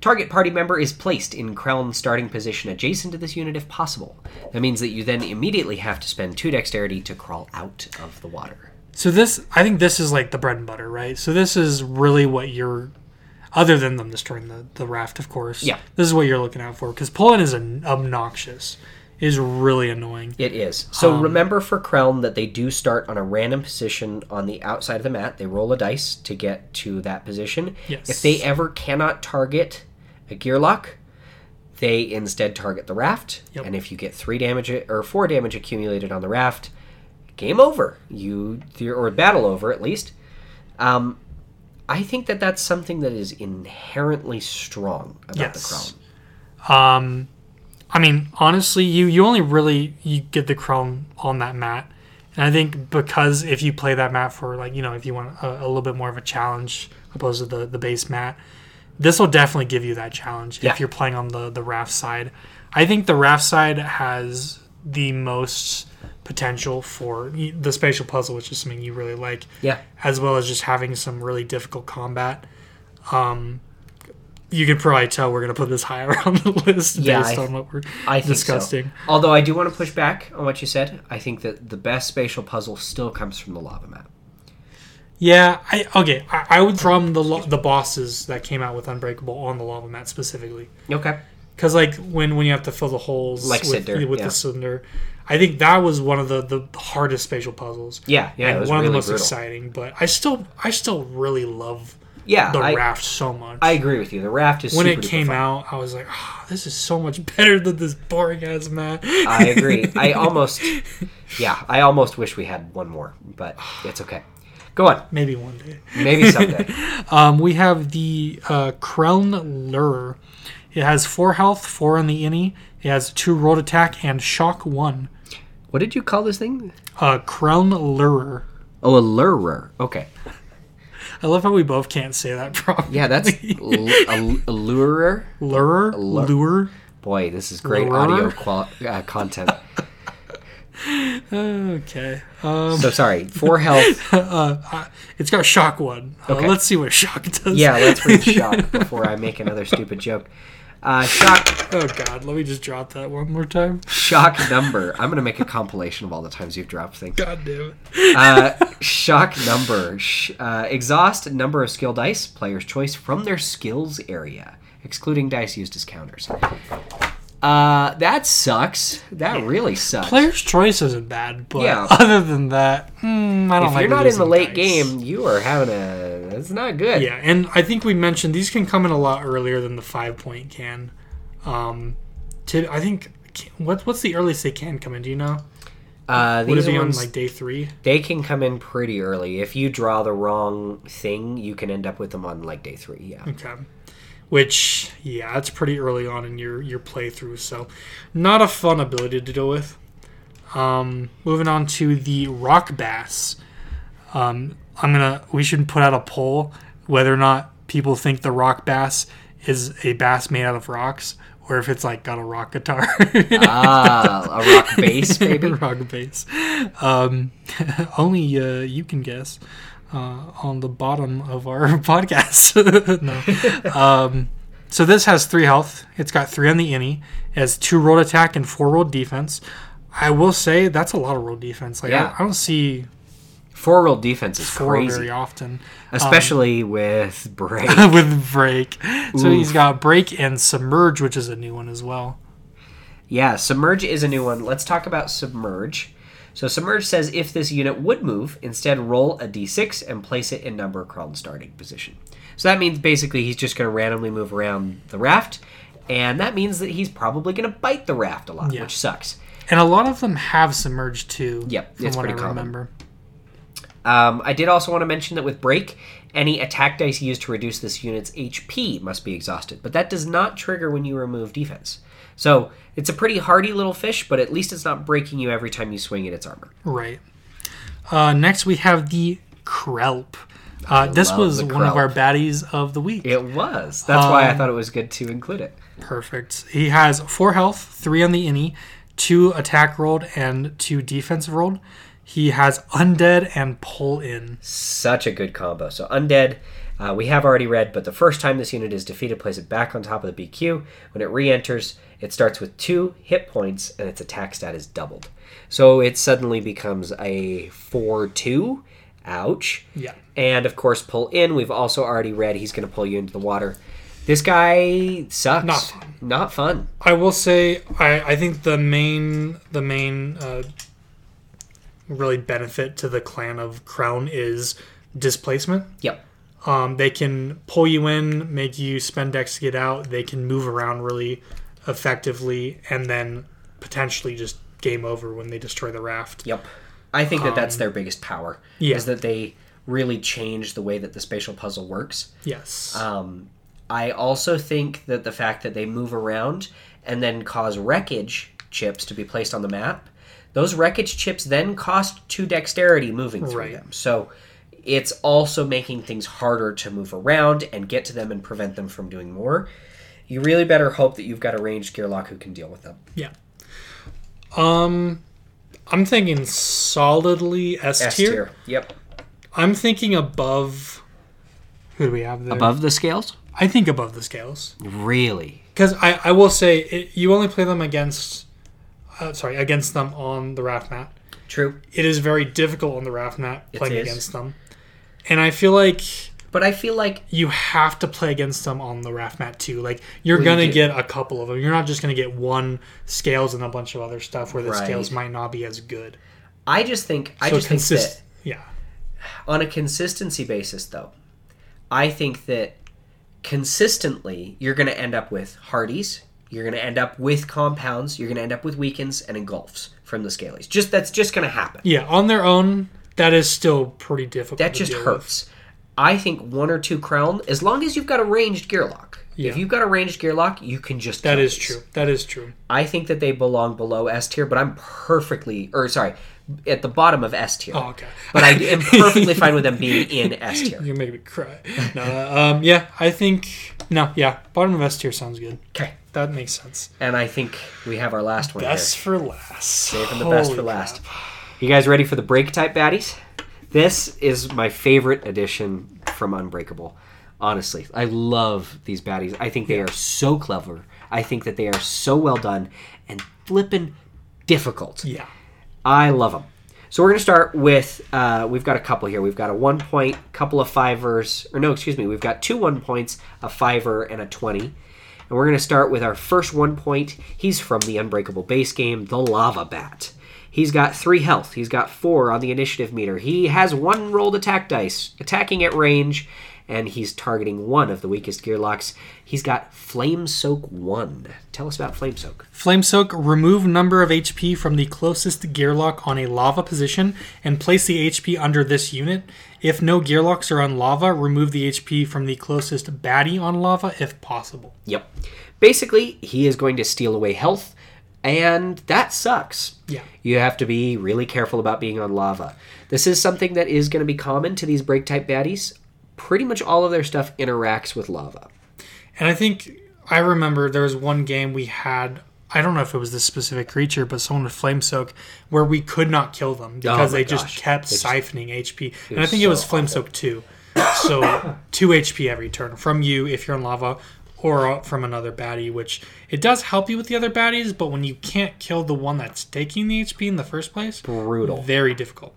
target party member is placed in Krelln's starting position adjacent to this unit if possible. That means that you then immediately have to spend two dexterity to crawl out of the water. So this, I think this is like the bread and butter, right? So this is really what you're, other than them destroying the, the raft, of course. Yeah. This is what you're looking out for because pull in is an obnoxious, is really annoying. It is. So Um, remember for Krelln that they do start on a random position on the outside of the mat. They roll a dice to get to that position. Yes. If they ever cannot target a gear lock, they instead target the raft. Yep. And if you get three damage or four damage accumulated on the raft, game over. You or battle over at least. Um, I think that that's something that is inherently strong about Yes. the Krelln. Um, I mean, honestly, you you only really you get the Krelln on that mat, and I think because if you play that mat for like you know if you want a, a little bit more of a challenge opposed to the the base mat, this will definitely give you that challenge Yeah. if you're playing on the the raft side. I think the raft side has the most potential for the spatial puzzle, which is something you really like Yeah. as well as just having some really difficult combat. Um, you can probably tell we're gonna put this higher on the list Yeah, based I- on what we're I think discussing. so. Although I do want to push back on what you said. I think that the best spatial puzzle still comes from the lava map. Yeah, I okay. I, I would from the lo- the bosses that came out with Unbreakable on the lava mat specifically, Okay. because like when when you have to fill the holes Like with, Cinder, with yeah. the cylinder, I think that was one of the the hardest spatial puzzles. Yeah, yeah, and it was one really of the most brutal. exciting. But I still I still really love Yeah, the I, raft so much. I agree with you. The raft is when super it came fun. out, I was like, oh, this is so much better than this boring ass mat. I agree. I almost, yeah, I almost wish we had one more, but it's okay. Go on. Maybe one day. Maybe someday. Um, we have the uh, Krelln Lure. It has four health, four on the innie. It has two rolled attack and shock one. What did you call this thing? Uh, Krelln Lure. Oh, a lurer. Okay. I love how we both can't say that properly. Yeah, that's l- a, a lurer. Lure, Lure. lure. Boy, this is great Lurer? audio qual- uh, content. Okay. Um, So sorry. Four health. uh, it's got shock one. Uh, Okay. Let's see what shock does. Yeah, let's read shock before I make another stupid joke. Uh, shock Oh God, let me just drop that one more time. shock number. I'm gonna make a compilation of all the times you've dropped things. God damn it. Uh, shock number. Uh, exhaust number of skill dice, player's choice from their skills area, excluding dice used as counters. Uh, that sucks. That really sucks. Player's choice isn't bad, but Yeah. other than that, hmm, I don't if like you're not in the late dice. game, you are having a. It's not good. Yeah, and I think we mentioned these can come in a lot earlier than the five point can. Um, to I think what what's the earliest they can come in? Do you know? Uh, Would it these be ones on like day three? they can come in pretty early. If you draw the wrong thing, you can end up with them on like day three. Yeah. Okay. Which yeah, that's pretty early on in your your playthrough, so not a fun ability to deal with. Um, moving on to the rock bass. Um, I'm gonna we should put out a poll whether or not people think the rock bass is a bass made out of rocks or if it's like got a rock guitar. ah, a rock bass, baby. rock bass. Um, only uh, you can guess uh, on the bottom of our podcast. no. Um, so this has three health. It's got three on the innie. It has two rolled attack and four rolled defense. I will say that's a lot of rolled defense. Like Yeah. I, I don't see Four roll defense is four crazy, very often especially um, with break. with break. So he's got break and submerge, which is a new one as well. Yeah, Submerge is a new one. Let's talk about Submerge. So Submerge says if this unit would move, instead roll a d6 and place it in number crawled starting position. So that means basically he's just going to randomly move around the raft, and that means that he's probably going to bite the raft a lot, Yeah. which sucks. And a lot of them have submerged too. Yep, from it's what pretty I common. remember. Um, I did also want to mention that with Break, any attack dice used to reduce this unit's HP must be exhausted, but that does not trigger when you remove defense. So it's a pretty hardy little fish, but at least it's not breaking you every time you swing at its armor. Right. Uh, next, we have the Krelp. Uh, this was one of our baddies of the week. It was. That's why I Um, thought it was good to include it. Perfect. He has four health, three on the innie, two attack rolled, and two defensive rolled. He has undead and pull in. Such a good combo. So undead, uh, we have already read, but the first time this unit is defeated, place it back on top of the BQ. When it re-enters, it starts with two hit points, and its attack stat is doubled. So it suddenly becomes a four-two. Ouch. Yeah. And of course, pull in. We've also already read he's going to pull you into the water. This guy sucks. Not fun. Not fun. I will say, I, I think the main the main uh, really benefit to the clan of Krelln is displacement. Yep. Um, they can pull you in, make you spend dex to get out. They can move around really effectively, and then potentially just game over when they destroy the raft. Yep. I think that that's their biggest power. Um, yeah. Is that they really change the way that the spatial puzzle works. Yes. Um, I also think that the fact that they move around and then cause wreckage chips to be placed on the map, those wreckage chips then cost two dexterity moving through Right. them. So it's also making things harder to move around and get to them and prevent them from doing more. You really better hope that you've got a ranged Gearlock who can deal with them. yeah. Um, I'm thinking solidly S S tier. tier. Yep. I'm thinking above. Who do we have there? Above the scales? I think above the scales. Really? Because I, I will say it, you only play them against, uh, sorry, against them on the raft mat. True. It is very difficult on the raft mat It playing is. against them, and I feel like But I feel like you have to play against them on the raft mat too. Like you're gonna do. get a couple of them. You're not just gonna get one scales and a bunch of other stuff where the Right. scales might not be as good. I just think I So just think that yeah, on a consistency basis though i think that consistently you're going to end up with hardies you're going to end up with compounds you're going to end up with weakens and engulfs from the scalies just that's just going to happen yeah. On their own, that is still pretty difficult. that to just deal with. hurts i think one or two Krelln as long as you've got a ranged gearlock Yeah. if you've got a ranged gearlock you can just That is these. true. That is true. i think that they belong below s tier but i'm perfectly or sorry at the bottom of s tier Oh, okay. but i am perfectly fine with them being in s tier You're making me cry. No, um, yeah, I think no, yeah, bottom of S tier sounds good. okay That makes sense. And I think we have our last one Best here. for last. Saving the best for Holy last. crap. You guys ready for the break type baddies? This is my favorite edition from Unbreakable. Honestly, I love these baddies. I think they are so clever. I think that they are so well done and flippin' difficult. Yeah. I love them. So we're going to start with, uh, we've got a couple here. We've got a one point, couple of fivers, or no, excuse me, we've got two one points, a fiver, and a 20. And we're going to start with our first one point. He's from the Unbreakable base game, the Lava Bat. He's got three health. He's got four on the initiative meter. He has one rolled attack dice, attacking at range, and he's targeting one of the weakest gear locks. He's got Flame Soak 1. Tell us about Flame Soak. Flame Soak, remove number of HP from the closest gear lock on a lava position and place the HP under this unit. If no gear locks are on lava, remove the HP from the closest baddie on lava if possible. Yep. Basically, he is going to steal away health, and that sucks. Yeah. You have to be really careful about being on lava. This is something that is going to be common to these break type baddies. Pretty much all of their stuff interacts with lava. And I think I remember there was one game we had. I don't know if it was this specific creature, but someone with Flame Soak, where we could not kill them because my they just kept just- siphoning HP. and I think it was Flame. Soak 2. So 2 HP every turn from you if you're in lava or from another baddie, which it does help you with the other baddies, but when you can't kill the one that's taking the HP in the first place, Brutal. very difficult.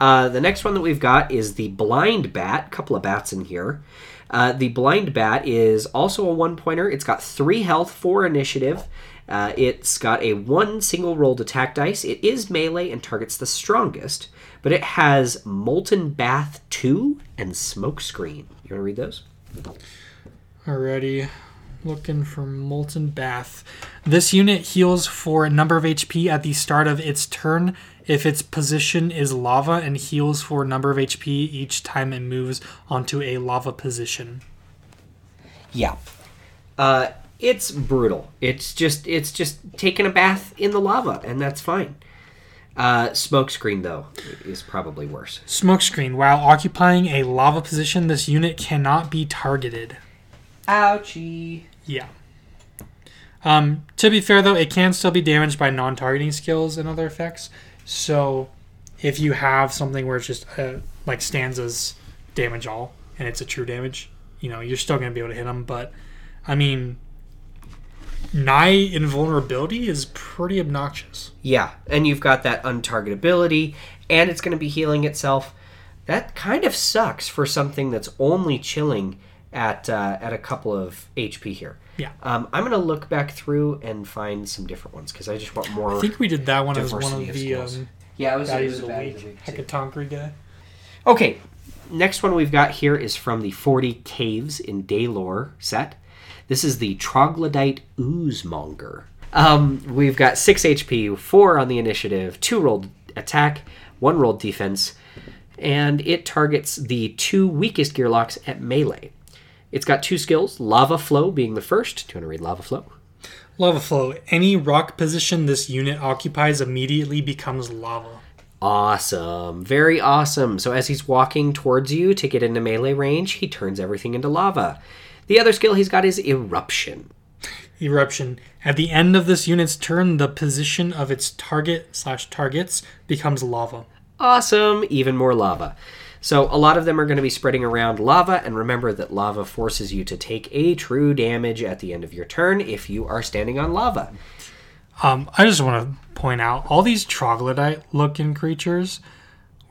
Uh, the next one that we've got is the blind bat. couple of bats in here. Uh, the blind bat is also a one pointer. It's got three health, four initiative. Uh, it's got a one single rolled attack dice. It is melee and targets the strongest, but it has Molten Bath 2 and Smoke Screen. You want to read those? Alrighty. Looking for Molten Bath. This unit heals for a number of HP at the start of its turn if its position is lava and heals for a number of HP each time it moves onto a lava position. Yeah. Uh, it's brutal. It's just it's just taking a bath in the lava, and that's fine. Uh, smokescreen though is probably worse. Smokescreen. While occupying a lava position, this unit cannot be targeted. Ouchie. Yeah. Um, to be fair, though, it can still be damaged by non-targeting skills and other effects. So, if you have something where it's just uh, like stanzas damage all, and it's a true damage, you know, you're still going to be able to hit them. But, I mean, nigh invulnerability is pretty obnoxious. Yeah, and you've got that untargetability, and it's going to be healing itself. That kind of sucks for something that's only chilling at uh, at a couple of HP here. Yeah. Um, I'm going to look back through and find some different ones because I just want more. I think we did that one as one of of the um, yeah, it was, baddies of a the week. week. Hecatonkri guy. Okay, next one we've got here is from the 40 Waves in Daelore set. This is the Troglodyte Oozemonger. Um, we've got 6 HP, 4 on the initiative, 2 rolled attack, 1 rolled defense, and it targets the two weakest gearlocks at melee. It's got two skills, Lava Flow being the first. Do you want to read Lava Flow? Lava flow. Any rock position this unit occupies immediately becomes lava. Awesome. Very awesome. So as he's walking towards you to get into melee range, he turns everything into lava. The other skill he's got is Eruption. Eruption. At the end of this unit's turn, the position of its target slash targets becomes lava. Awesome. Even more lava. So a lot of them are going to be spreading around lava, and remember that lava forces you to take a true damage at the end of your turn if you are standing on lava. Um, I just want to point out all these troglodyte looking creatures.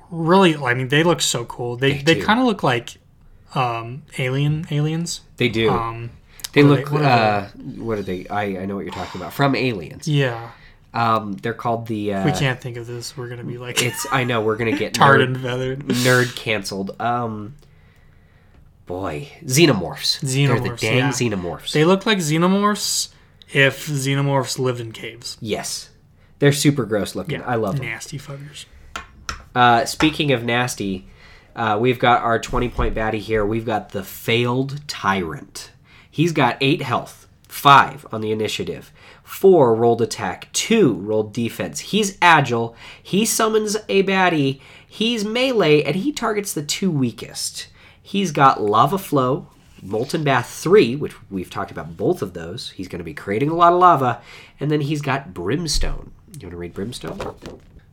Really, I mean, they look so cool. They They they, kind of look like um, alien aliens. They do. Um, they what look. they- what are uh, what are they? I, I know what you're talking about. From Aliens. yeah, Um, they're called the. Uh, we can't think of this. We're gonna be like It's. I know we're gonna get tarred nerd- and feathered. nerd canceled. Um, boy, xenomorphs. Xenomorphs. They're the dang yeah. xenomorphs. They look like xenomorphs if xenomorphs lived in caves. yes, they're super gross looking. Yeah, I love them. nasty fuckers. Uh, speaking of nasty, uh, we've got our twenty point baddie here. We've got the failed tyrant. He's got eight health, five on the initiative, four rolled attack, two rolled defense. He's agile. He summons a baddie. He's melee, and he targets the two weakest. He's got lava flow, molten bath three, which we've talked about both of those. He's going to be creating a lot of lava, and then he's got brimstone. You want to read brimstone?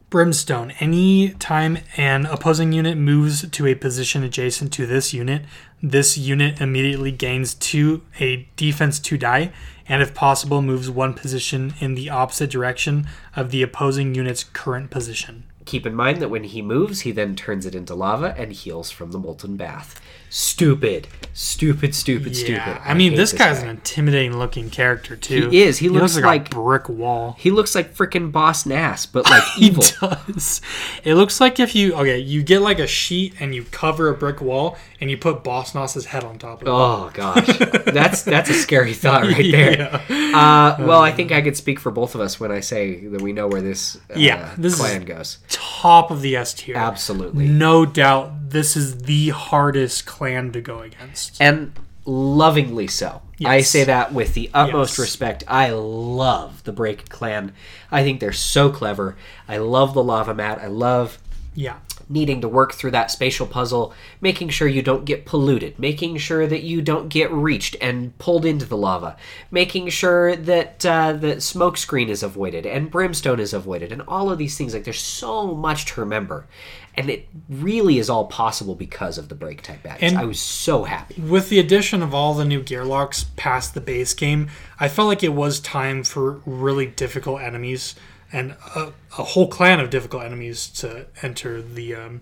Brimstone. Any time an opposing unit moves to a position adjacent to this unit, this unit immediately gains two a defense two die, and if possible, moves one position in the opposite direction of the opposing unit's current position. Keep in mind that when he moves, he then turns it into lava and heals from the molten bath. Stupid, stupid, stupid, stupid. I mean, hate this guy's guy. an intimidating looking character too. He is. He looks like, like- a brick wall. He looks like freaking Boss Nass, but like He evil. does. It looks like if you okay, you get like a sheet and you cover a brick wall and you put Boss Nass's head on top of it. Oh gosh, that's that's a scary thought right there. Uh, well, I think I could speak for both of us when I say that we know where this uh, Yeah, this is- clan goes. Top of the S tier. Absolutely, No doubt this is the hardest clan to go against. and lovingly so. I say that with the utmost Yes. respect. I love the Break Clan. I think they're so clever. I love the lava mat. I love Yeah. Needing to work through that spatial puzzle, making sure you don't get polluted, making sure that you don't get reached and pulled into the lava, making sure that uh, the smoke screen is avoided and brimstone is avoided, and all of these things. Like there's so much to remember, and it really is all possible because of the break type baddies. And- I was so happy. With the addition of all the new gear locks past the base game, I felt like it was time for really difficult enemies and a, a whole clan of difficult enemies to enter the um,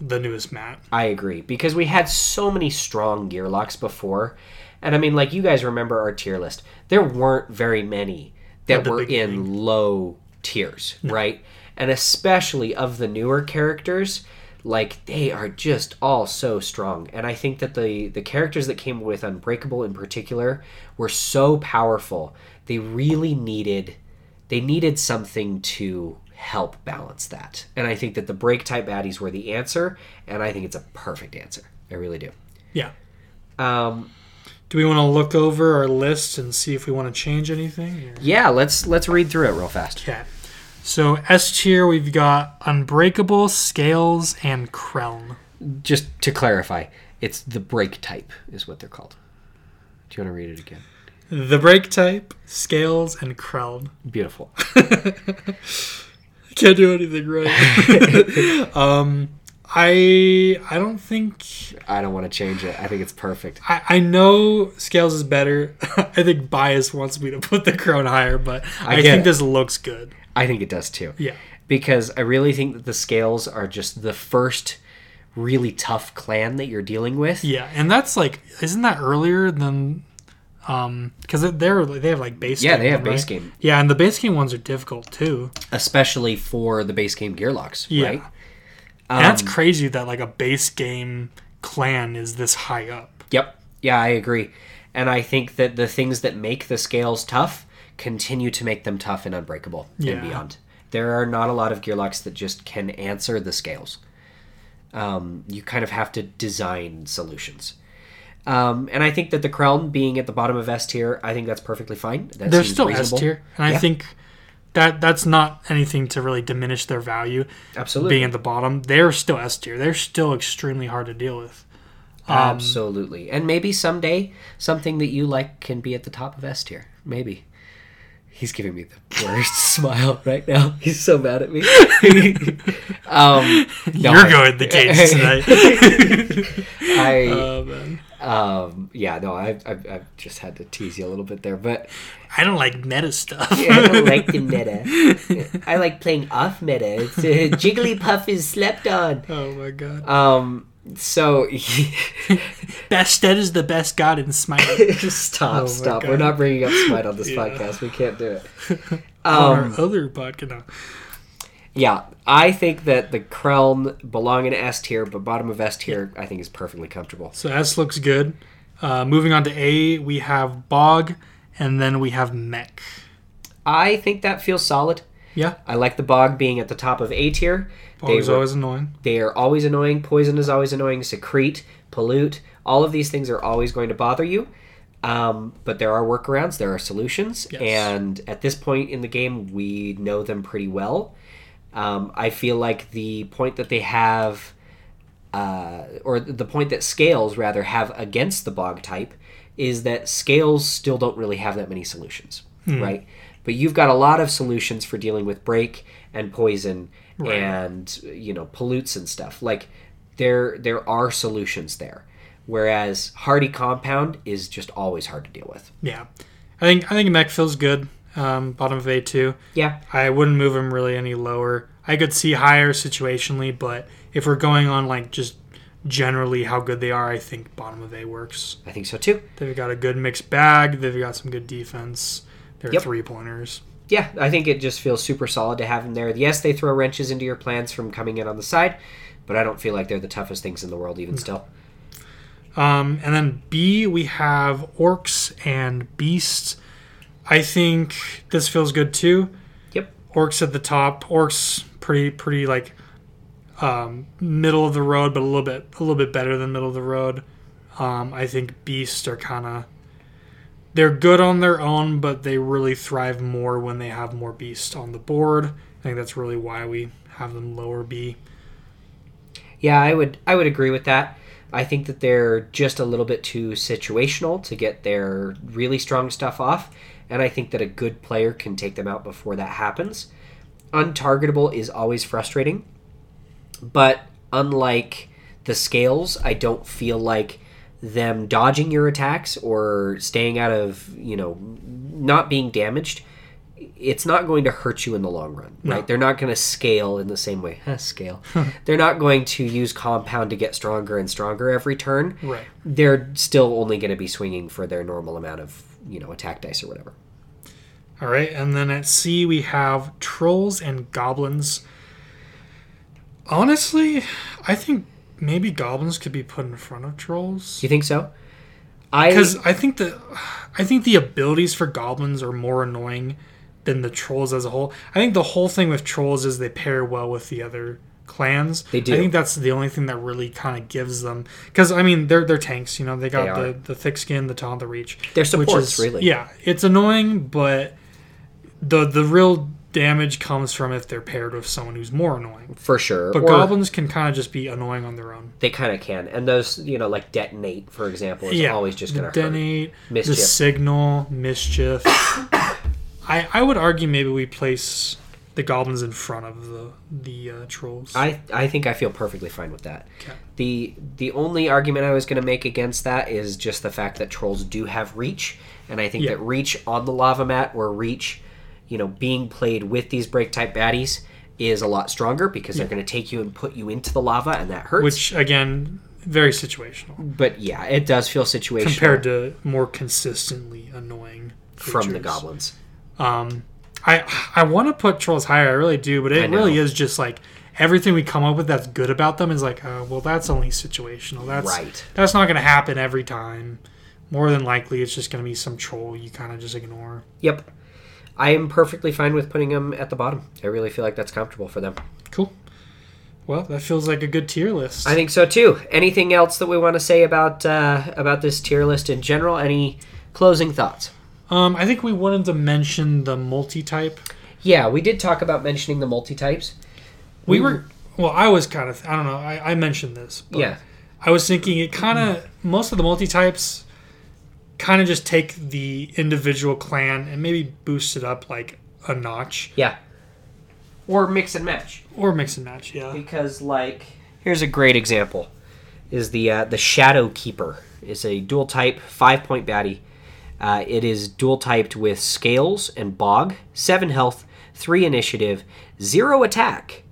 the newest map. I agree because we had so many strong gear locks before, and I mean, like you guys remember our tier list. There weren't very many that were in low tiers, right? And especially of the newer characters, like they are just all so strong. And I think that the the characters that came with Unbreakable in particular were so powerful. They really needed they needed something to help balance that. And I think that the break type baddies were the answer, and I think it's a perfect answer. I really do. Yeah. Um, Do we want to look over our list and see if we want to change anything? or- yeah, let's let's read through it real fast. Okay. So S tier, we've got Unbreakable, Scales, and Krelln. Just to clarify, it's the break type is what they're called. Do you want to read it again? The break type, Scales, and crown. Beautiful. Can't do anything right. um, I I don't think I don't want to change it. I think it's perfect. I, I know Scales is better. I think Bias wants me to put the Crown higher, but I, get think it. this looks good. I think it does too. Yeah. Because I really think that the scales are just the first really tough clan that you're dealing with. Yeah, and that's like, isn't that earlier than, um, because they're they have like base. Yeah, game they have one, base right? game, Yeah, and the base game ones are difficult too. especially for the base game Gearlocks, Yeah. right? and that's Um, crazy that like a base game clan is this high up. Yep. Yeah, I agree. And I think that the things that make the scales tough continue to make them tough and unbreakable Yeah. and beyond. There are not a lot of gear locks that just can answer the scales. Um, you kind of have to design solutions. Um, and I think that the Krelln being at the bottom of S tier, I think that's perfectly fine. That They're still S tier, and I think that that's not anything to really diminish their value. Absolutely. Being at the bottom, they're still S tier. They're still extremely hard to deal with. Um, Absolutely. And maybe someday something that you like can be at the top of S tier. Maybe. He's giving me the worst smile right now. He's so mad at me. um, no, You're I- going the cage tonight. I, oh man, um, yeah, no, I've, I, I just had to tease you a little bit there, but I don't like meta stuff. I don't like the meta. I like playing off meta. It's, uh, Jigglypuff is slept on. oh my god, Um, so Bastet is the best god in Smite. stop, Oh stop. God. We're not bringing up Smite on this Yeah. podcast. We can't do it. Um, our other podcast, no. Yeah, I think that the Krelln belong in S tier, but bottom of S tier, I think is perfectly comfortable. So S looks good. Uh, moving on to A, we have Bog, and then we have Mech. I think that feels solid. Yeah, I like the Bog being at the top of A tier. Bog is always annoying. They are always annoying. Poison is always annoying. Secrete, pollute, all of these things are always going to bother you. Um, but there are workarounds, there are solutions, Yes. and at this point in the game, we know them pretty well. Um, I feel like the point that they have, uh, or the point that scales rather have against the bog type, is that scales still don't really have that many solutions, right? But you've got a lot of solutions for dealing with break and poison Right. and you know pollutes and stuff. Like there there are solutions there, whereas hardy compound is just always hard to deal with. Yeah, I think I think Mech feels good. Um, bottom of A two. Yeah, I wouldn't move him really any lower. I could see higher situationally, but if we're going on like just generally how good they are, I think bottom of A works. I think so too. They've got a good mixed bag. They've got some good defense. They're Yep. three pointers. Yeah, I think it just feels super solid to have them there. Yes, they throw wrenches into your plans from coming in on the side, but I don't feel like they're the toughest things in the world even still. Um, and then B, we have orcs and beasts. I think this feels good too. Yep. Orcs at the top. Orcs pretty pretty like um, middle of the road, but a little bit a little bit better than middle of the road. Um, I think beasts are kind of they're good on their own, but they really thrive more when they have more beasts on the board. I think that's really why we have them lower B. Yeah, I would I would agree with that. I think that they're just a little bit too situational to get their really strong stuff off, and I think that a good player can take them out before that happens. Untargetable is always frustrating, but unlike the scales, I don't feel like them dodging your attacks or staying out of, you know, not being damaged it's not going to hurt you in the long run, right? No. They're not going to scale in the same way. scale. They're not going to use compound to get stronger and stronger every turn. Right. They're still only going to be swinging for their normal amount of, you know, attack dice or whatever. All right, and then at C we have trolls and goblins. Honestly, I think maybe goblins could be put in front of trolls you think so? I because I think the I think the abilities for goblins are more annoying than the trolls as a whole. I think the whole thing with trolls is they pair well with the other clans. They do. I think that's the only thing that really kind of gives them because I mean they're they're tanks. You know they got They the the thick skin, the taunt, the reach. They're which supports, is really. yeah, it's annoying, but the the real damage comes from if they're paired with someone who's more annoying. for sure. But Or goblins can kind of just be annoying on their own. they kind of can, and those you know like detonate, for example, is yeah, always just going to hurt. detonate, Mischief. the signal, mischief. I I would argue maybe we place the goblins in front of the the uh, trolls. I I think I feel perfectly fine with that. Okay. The the only argument I was going to make against that is just the fact that trolls do have reach, and I think Yeah. that reach on the lava mat or reach, you know, being played with these break type baddies is a lot stronger because they're going to take you and put you into the lava, and that hurts. which again, very situational but yeah, it does feel situational compared to more consistently annoying from the goblins. Um, I I want to put trolls higher. I really do, but it really is just like everything we come up with that's good about them is like, oh, well, that's only situational. That's Right. That's not going to happen every time. More than likely, it's just going to be some troll you kind of just ignore. Yep. I am perfectly fine with putting them at the bottom. I really feel like that's comfortable for them. Cool. Well, that feels like a good tier list. I think so too. Anything else that we want to say about uh, about this tier list in general? Any closing thoughts? Um, I think we wanted to mention the multi-type. Yeah, we did talk about mentioning the multi-types. We were well. I was kind of. I don't know. I, I mentioned this. But Yeah. I was thinking it kind of most of the multi-types kind of just take the individual clan and maybe boost it up like a notch Yeah. Or mix and match. or mix and match. Yeah. Because like here's a great example is the uh, the Shadow Keeper is a dual type five point baddie. Uh, it is dual typed with scales and bog, seven health, three initiative, zero attack,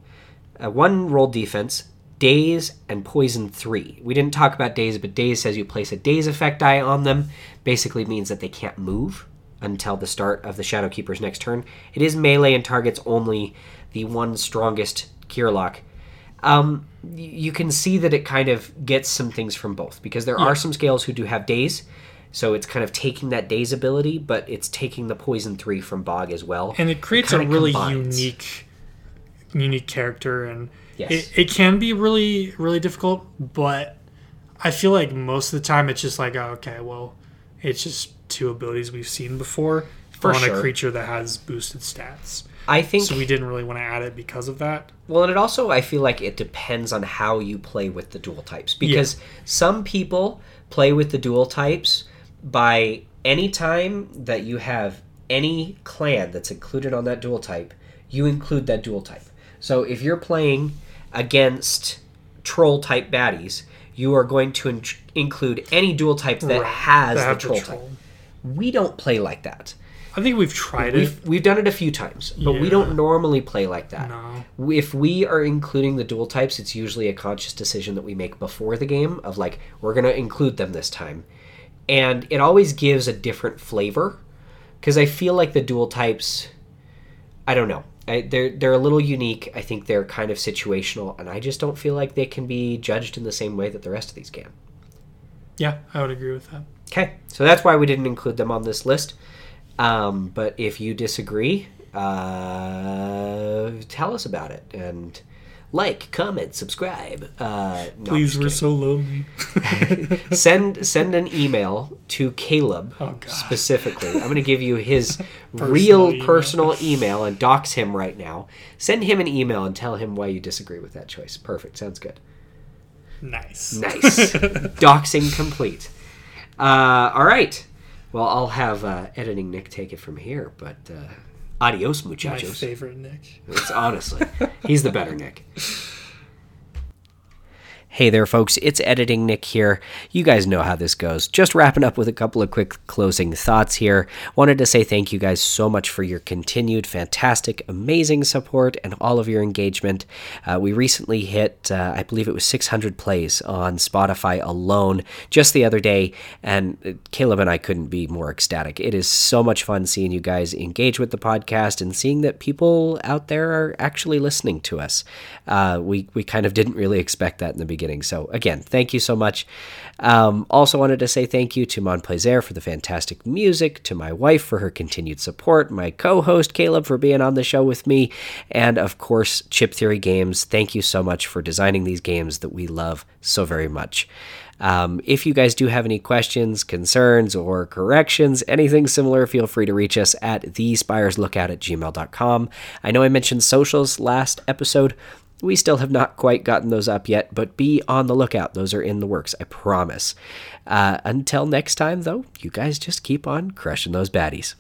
uh, one roll defense, daze, and poison three. We didn't talk about daze, but daze says you place a daze effect die on them. Basically means that they can't move until the start of the Shadow Keeper's next turn. It is melee and targets only the one strongest Gearlock. Um, you can see that it kind of gets some things from both because there are some scales who do have daze. So it's kind of taking that day's ability, but it's taking the poison three from Bog as well. and it creates a really combines. unique unique character and Yes. it, it can be really really difficult but i feel like most of the time it's just like oh, okay well it's just two abilities we've seen before For on sure. a creature that has boosted stats I think so we didn't really want to add it because of that Well, and it also I feel like it depends on how you play with the dual types because some people play with the dual types by any time that you have any clan that's included on that dual type, you include that dual type. So if you're playing against troll type baddies, you are going to in- include any dual type that Right. has That the troll troll. type. We don't play like that. i think we've tried it We've, we've done it a few times, but we don't normally play like that no if we are including the dual types, it's usually a conscious decision that we make before the game of like we're going to include them this time. And it always gives a different flavor because I feel like the dual types I don't know. I, they're they're a little unique. I think they're kind of situational and I just don't feel like they can be judged in the same way that the rest of these can. yeah i would agree with that Okay. So that's why we didn't include them on this list. Um, but if you disagree, uh, tell us about it and like, comment, subscribe. Uh, no, please we're so lonely send send an email to Caleb Oh, specifically. I'm going to give you his Personal real email. personal email and dox him right now. Send him an email and tell him why you disagree with that choice. Perfect. Sounds good. nice Nice. Doxing complete. Uh, all right. Well, I'll have uh, editing Nick take it from here, but adios, my favorite nick It's honestly, he's the better Nick. Hey there, folks. It's Editing Nick here. You guys know how this goes. Just wrapping up with a couple of quick closing thoughts here. Wanted to say thank you guys so much for your continued fantastic, amazing support and all of your engagement. Uh, we recently hit, uh, I believe it was 600 plays on Spotify alone just the other day, and uh, Caleb and I couldn't be more ecstatic. It is so much fun seeing you guys engage with the podcast and seeing that people out there are actually listening to us. Uh, we we kind of didn't really expect that in the beginning So, again, thank you so much. Um, also, wanted to say thank you to Monplaisir for the fantastic music, to my wife for her continued support, my co host Caleb for being on the show with me, and of course, Chip Theory Games. Thank you so much for designing these games that we love so very much. Um, if you guys do have any questions, concerns, or corrections, anything similar, feel free to reach us at thespireslookout at gmail.com. I know I mentioned socials last episode. We still have not quite gotten those up yet, but be on the lookout. Those are in the works, I promise. Uh, until next time, though, you guys just keep on crushing those baddies.